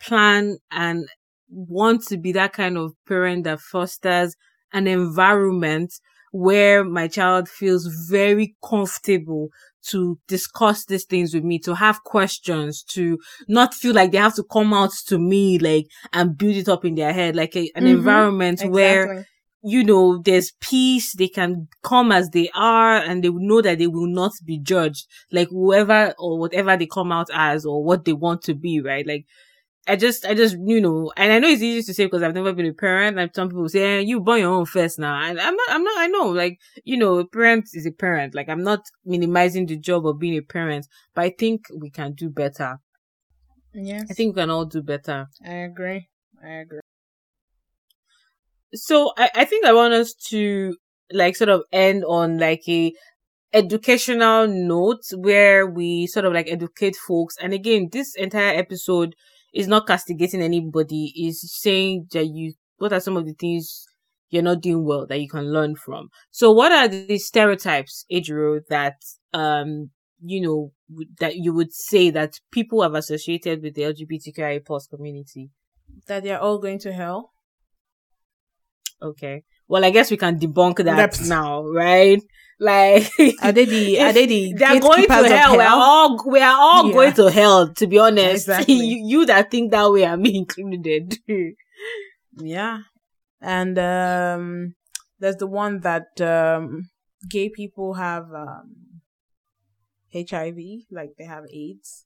plan and want to be that kind of parent that fosters an environment where my child feels very comfortable to discuss these things with me, to have questions, to not feel like they have to come out to me, like, and build it up in their head, like a, an mm-hmm. environment exactly. where, you know, there's peace, they can come as they are, and they will know that they will not be judged, like whoever or whatever they come out as or what they want to be, right? Like, I just, I just, you know, and I know it's easy to say because I've never been a parent. And some people say, eh, you born your own first now. And I'm not, I'm not, I know, like, you know, a parent is a parent. Like, I'm not minimizing the job of being a parent, but I think we can do better. Yes. I think we can all do better. I agree. I agree. So I, I think I want us to like sort of end on like a educational note where we sort of like educate folks. And again, this entire episode is not castigating anybody. Is saying that you, what are some of the things you're not doing well that you can learn from? So what are the stereotypes, Ejiro, that, um, you know, that you would say that people have associated with the LGBTQIA plus community? That they're all going to hell. Okay. Well, I guess we can debunk that now, right? Like are they the are they the they're going to hell. hell. We're all we are all yeah. going to hell, to be honest. Exactly. you, you that think that way are me included. yeah. And um there's the one that um gay people have um HIV, like they have AIDS.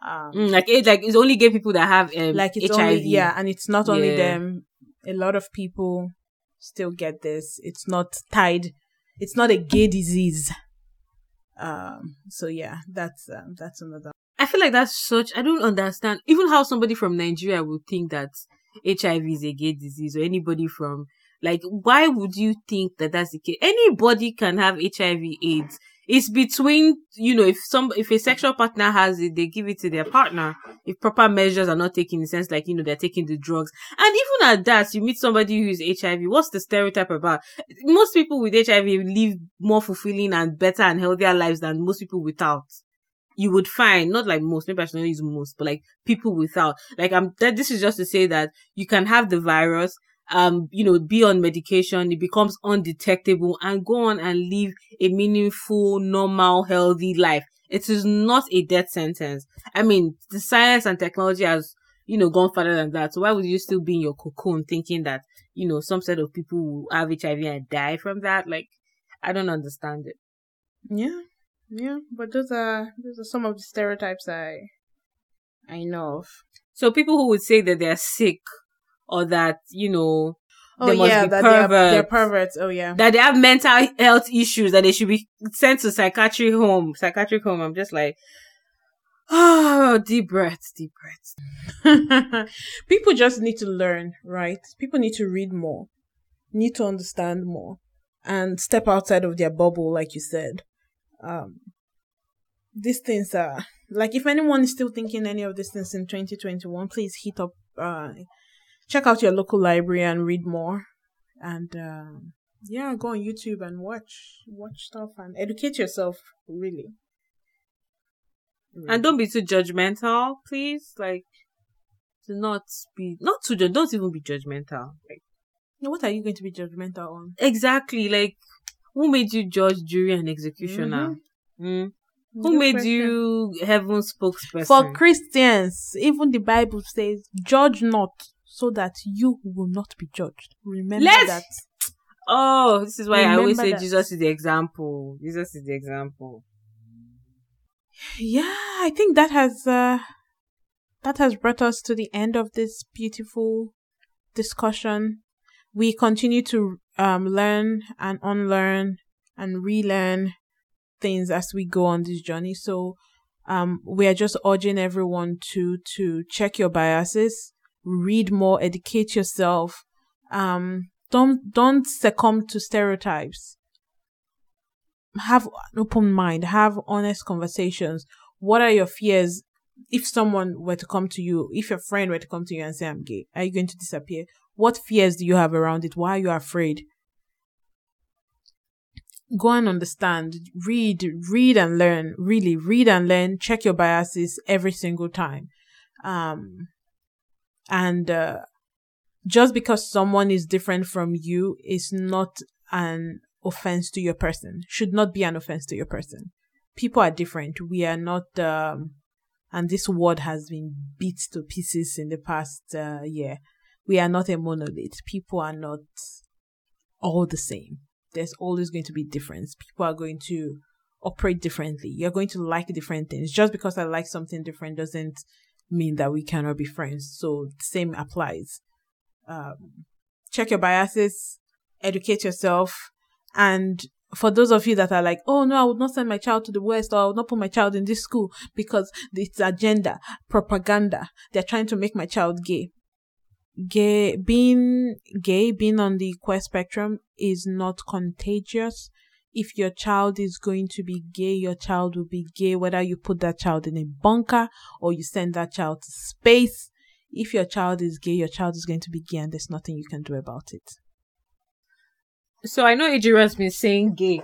Um, mm, like it, like it's only gay people that have um, like it's HIV. Only, yeah, and it's not only yeah. them. A lot of people still get this. It's not tied it's not a gay disease. Um, so yeah, that's um, that's another. I feel like that's such. I don't understand even how somebody from Nigeria would think that HIV is a gay disease, or anybody from like, why would you think that that's the case? Anybody can have HIV/AIDS it's between you know if some if a sexual partner has it they give it to their partner. If proper measures are not taken in the sense like you know they're taking the drugs. And even at that you meet somebody who is hiv what's the stereotype about? Most people with hiv live more fulfilling and better and healthier lives than most people without. You would find not like most maybe i should not use most but like people without. Like i'm that this is just to say that you can have the virus um, you know, be on medication, it becomes undetectable and go on and live a meaningful, normal, healthy life. It is not a death sentence. I mean, the science and technology has, you know, gone further than that. So why would you still be in your cocoon thinking that, you know, some set of people will have HIV and die from that? Like, I don't understand it. Yeah. Yeah. But those are, those are some of the stereotypes I, I know of. So people who would say that they're sick or that, you know, Oh they must yeah, be that they're, they're perverts. perverts. Oh yeah. that they have mental health issues that they should be sent to psychiatric home, psychiatric home. I'm just like, oh, deep breaths, deep breaths. People just need to learn, right? People need to read more, need to understand more, and step outside of their bubble, like you said. Um, these things are like if anyone is still thinking any of these things in 2021, please hit up, uh, check out your local library and read more, and um, yeah, go on YouTube and watch watch stuff and educate yourself. Really, And don't be too judgmental, please. Like, do not be, not too, don't even be judgmental. Like, what are you going to be judgmental on? exactly. Like, who made you judge, jury, and executioner? Mm? Who Good made you heaven spokesperson? For Christians, even the Bible says, "Judge not, so that you will not be judged." Remember Let's- that. oh, this is why I always say that. Jesus is the example. Jesus is the example. Yeah, I think that has uh, that has brought us to the end of this beautiful discussion. We continue to um, learn and unlearn and relearn things as we go on this journey. So um, we are just urging everyone to to check your biases, read more, educate yourself. Um, don't don't succumb to stereotypes have an open mind, have honest conversations. What are your fears if someone were to come to you, if your friend were to come to you and say, I'm gay, are you going to disappear? What fears do you have around it? Why are you afraid? Go and understand, read, read and learn, really read and learn, check your biases every single time. Um, and, uh, just because someone is different from you is not an offense to your person should not be an offense to your person. People are different. We are not um and this word has been beat to pieces in the past uh, year. We are not a monolith. People are not all the same. There's always going to be difference. People are going to operate differently. You're going to like different things. Just because i like something different doesn't mean that we cannot be friends so same applies um, check your biases educate yourself and for those of you that are like, oh no, I would not send my child to the West or I would not put my child in this school because it's agenda, propaganda. They're trying to make my child gay. Gay, being gay, being on the queer spectrum is not contagious. If your child is going to be gay, your child will be gay, whether you put that child in a bunker or you send that child to space. If your child is gay, your child is going to be gay and there's nothing you can do about it. So I know Ejiro has been saying gay,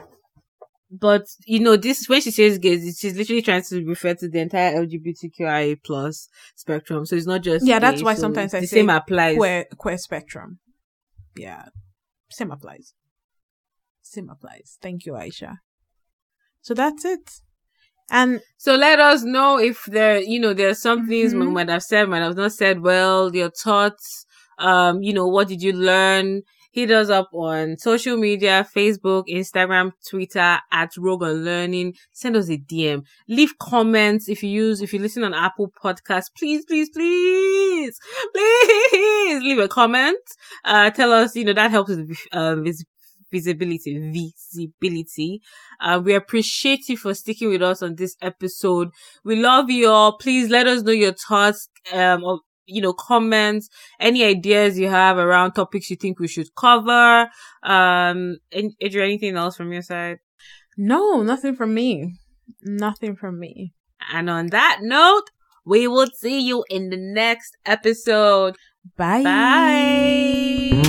but you know this when she says gay, she's literally trying to refer to the entire LGBTQIA plus spectrum. So it's not just Yeah, that's why so sometimes I the say same applies. queer queer spectrum. Yeah. Same applies. Same applies. Thank you, Aisha. So that's it. And So let us know if there, you know, there are some things we Mhm. might have said, might have not said well, your thoughts, um, you know, what did you learn? Hit us up on social media, Facebook, Instagram, Twitter at Rogan Learning. Send us a DM. Leave comments if you use, if you listen on Apple Podcasts. Please, please, please, please leave a comment. Uh, tell us, you know, that helps with, uh, vis- visibility, visibility. Uh, we appreciate you for sticking with us on this episode. We love you all. Please let us know your thoughts, um, or, you know, comments, any ideas you have around topics you think we should cover. Um, and is there anything else from your side? no, nothing from me. Nothing from me. And on that note, we will see you in the next episode. Bye. Bye.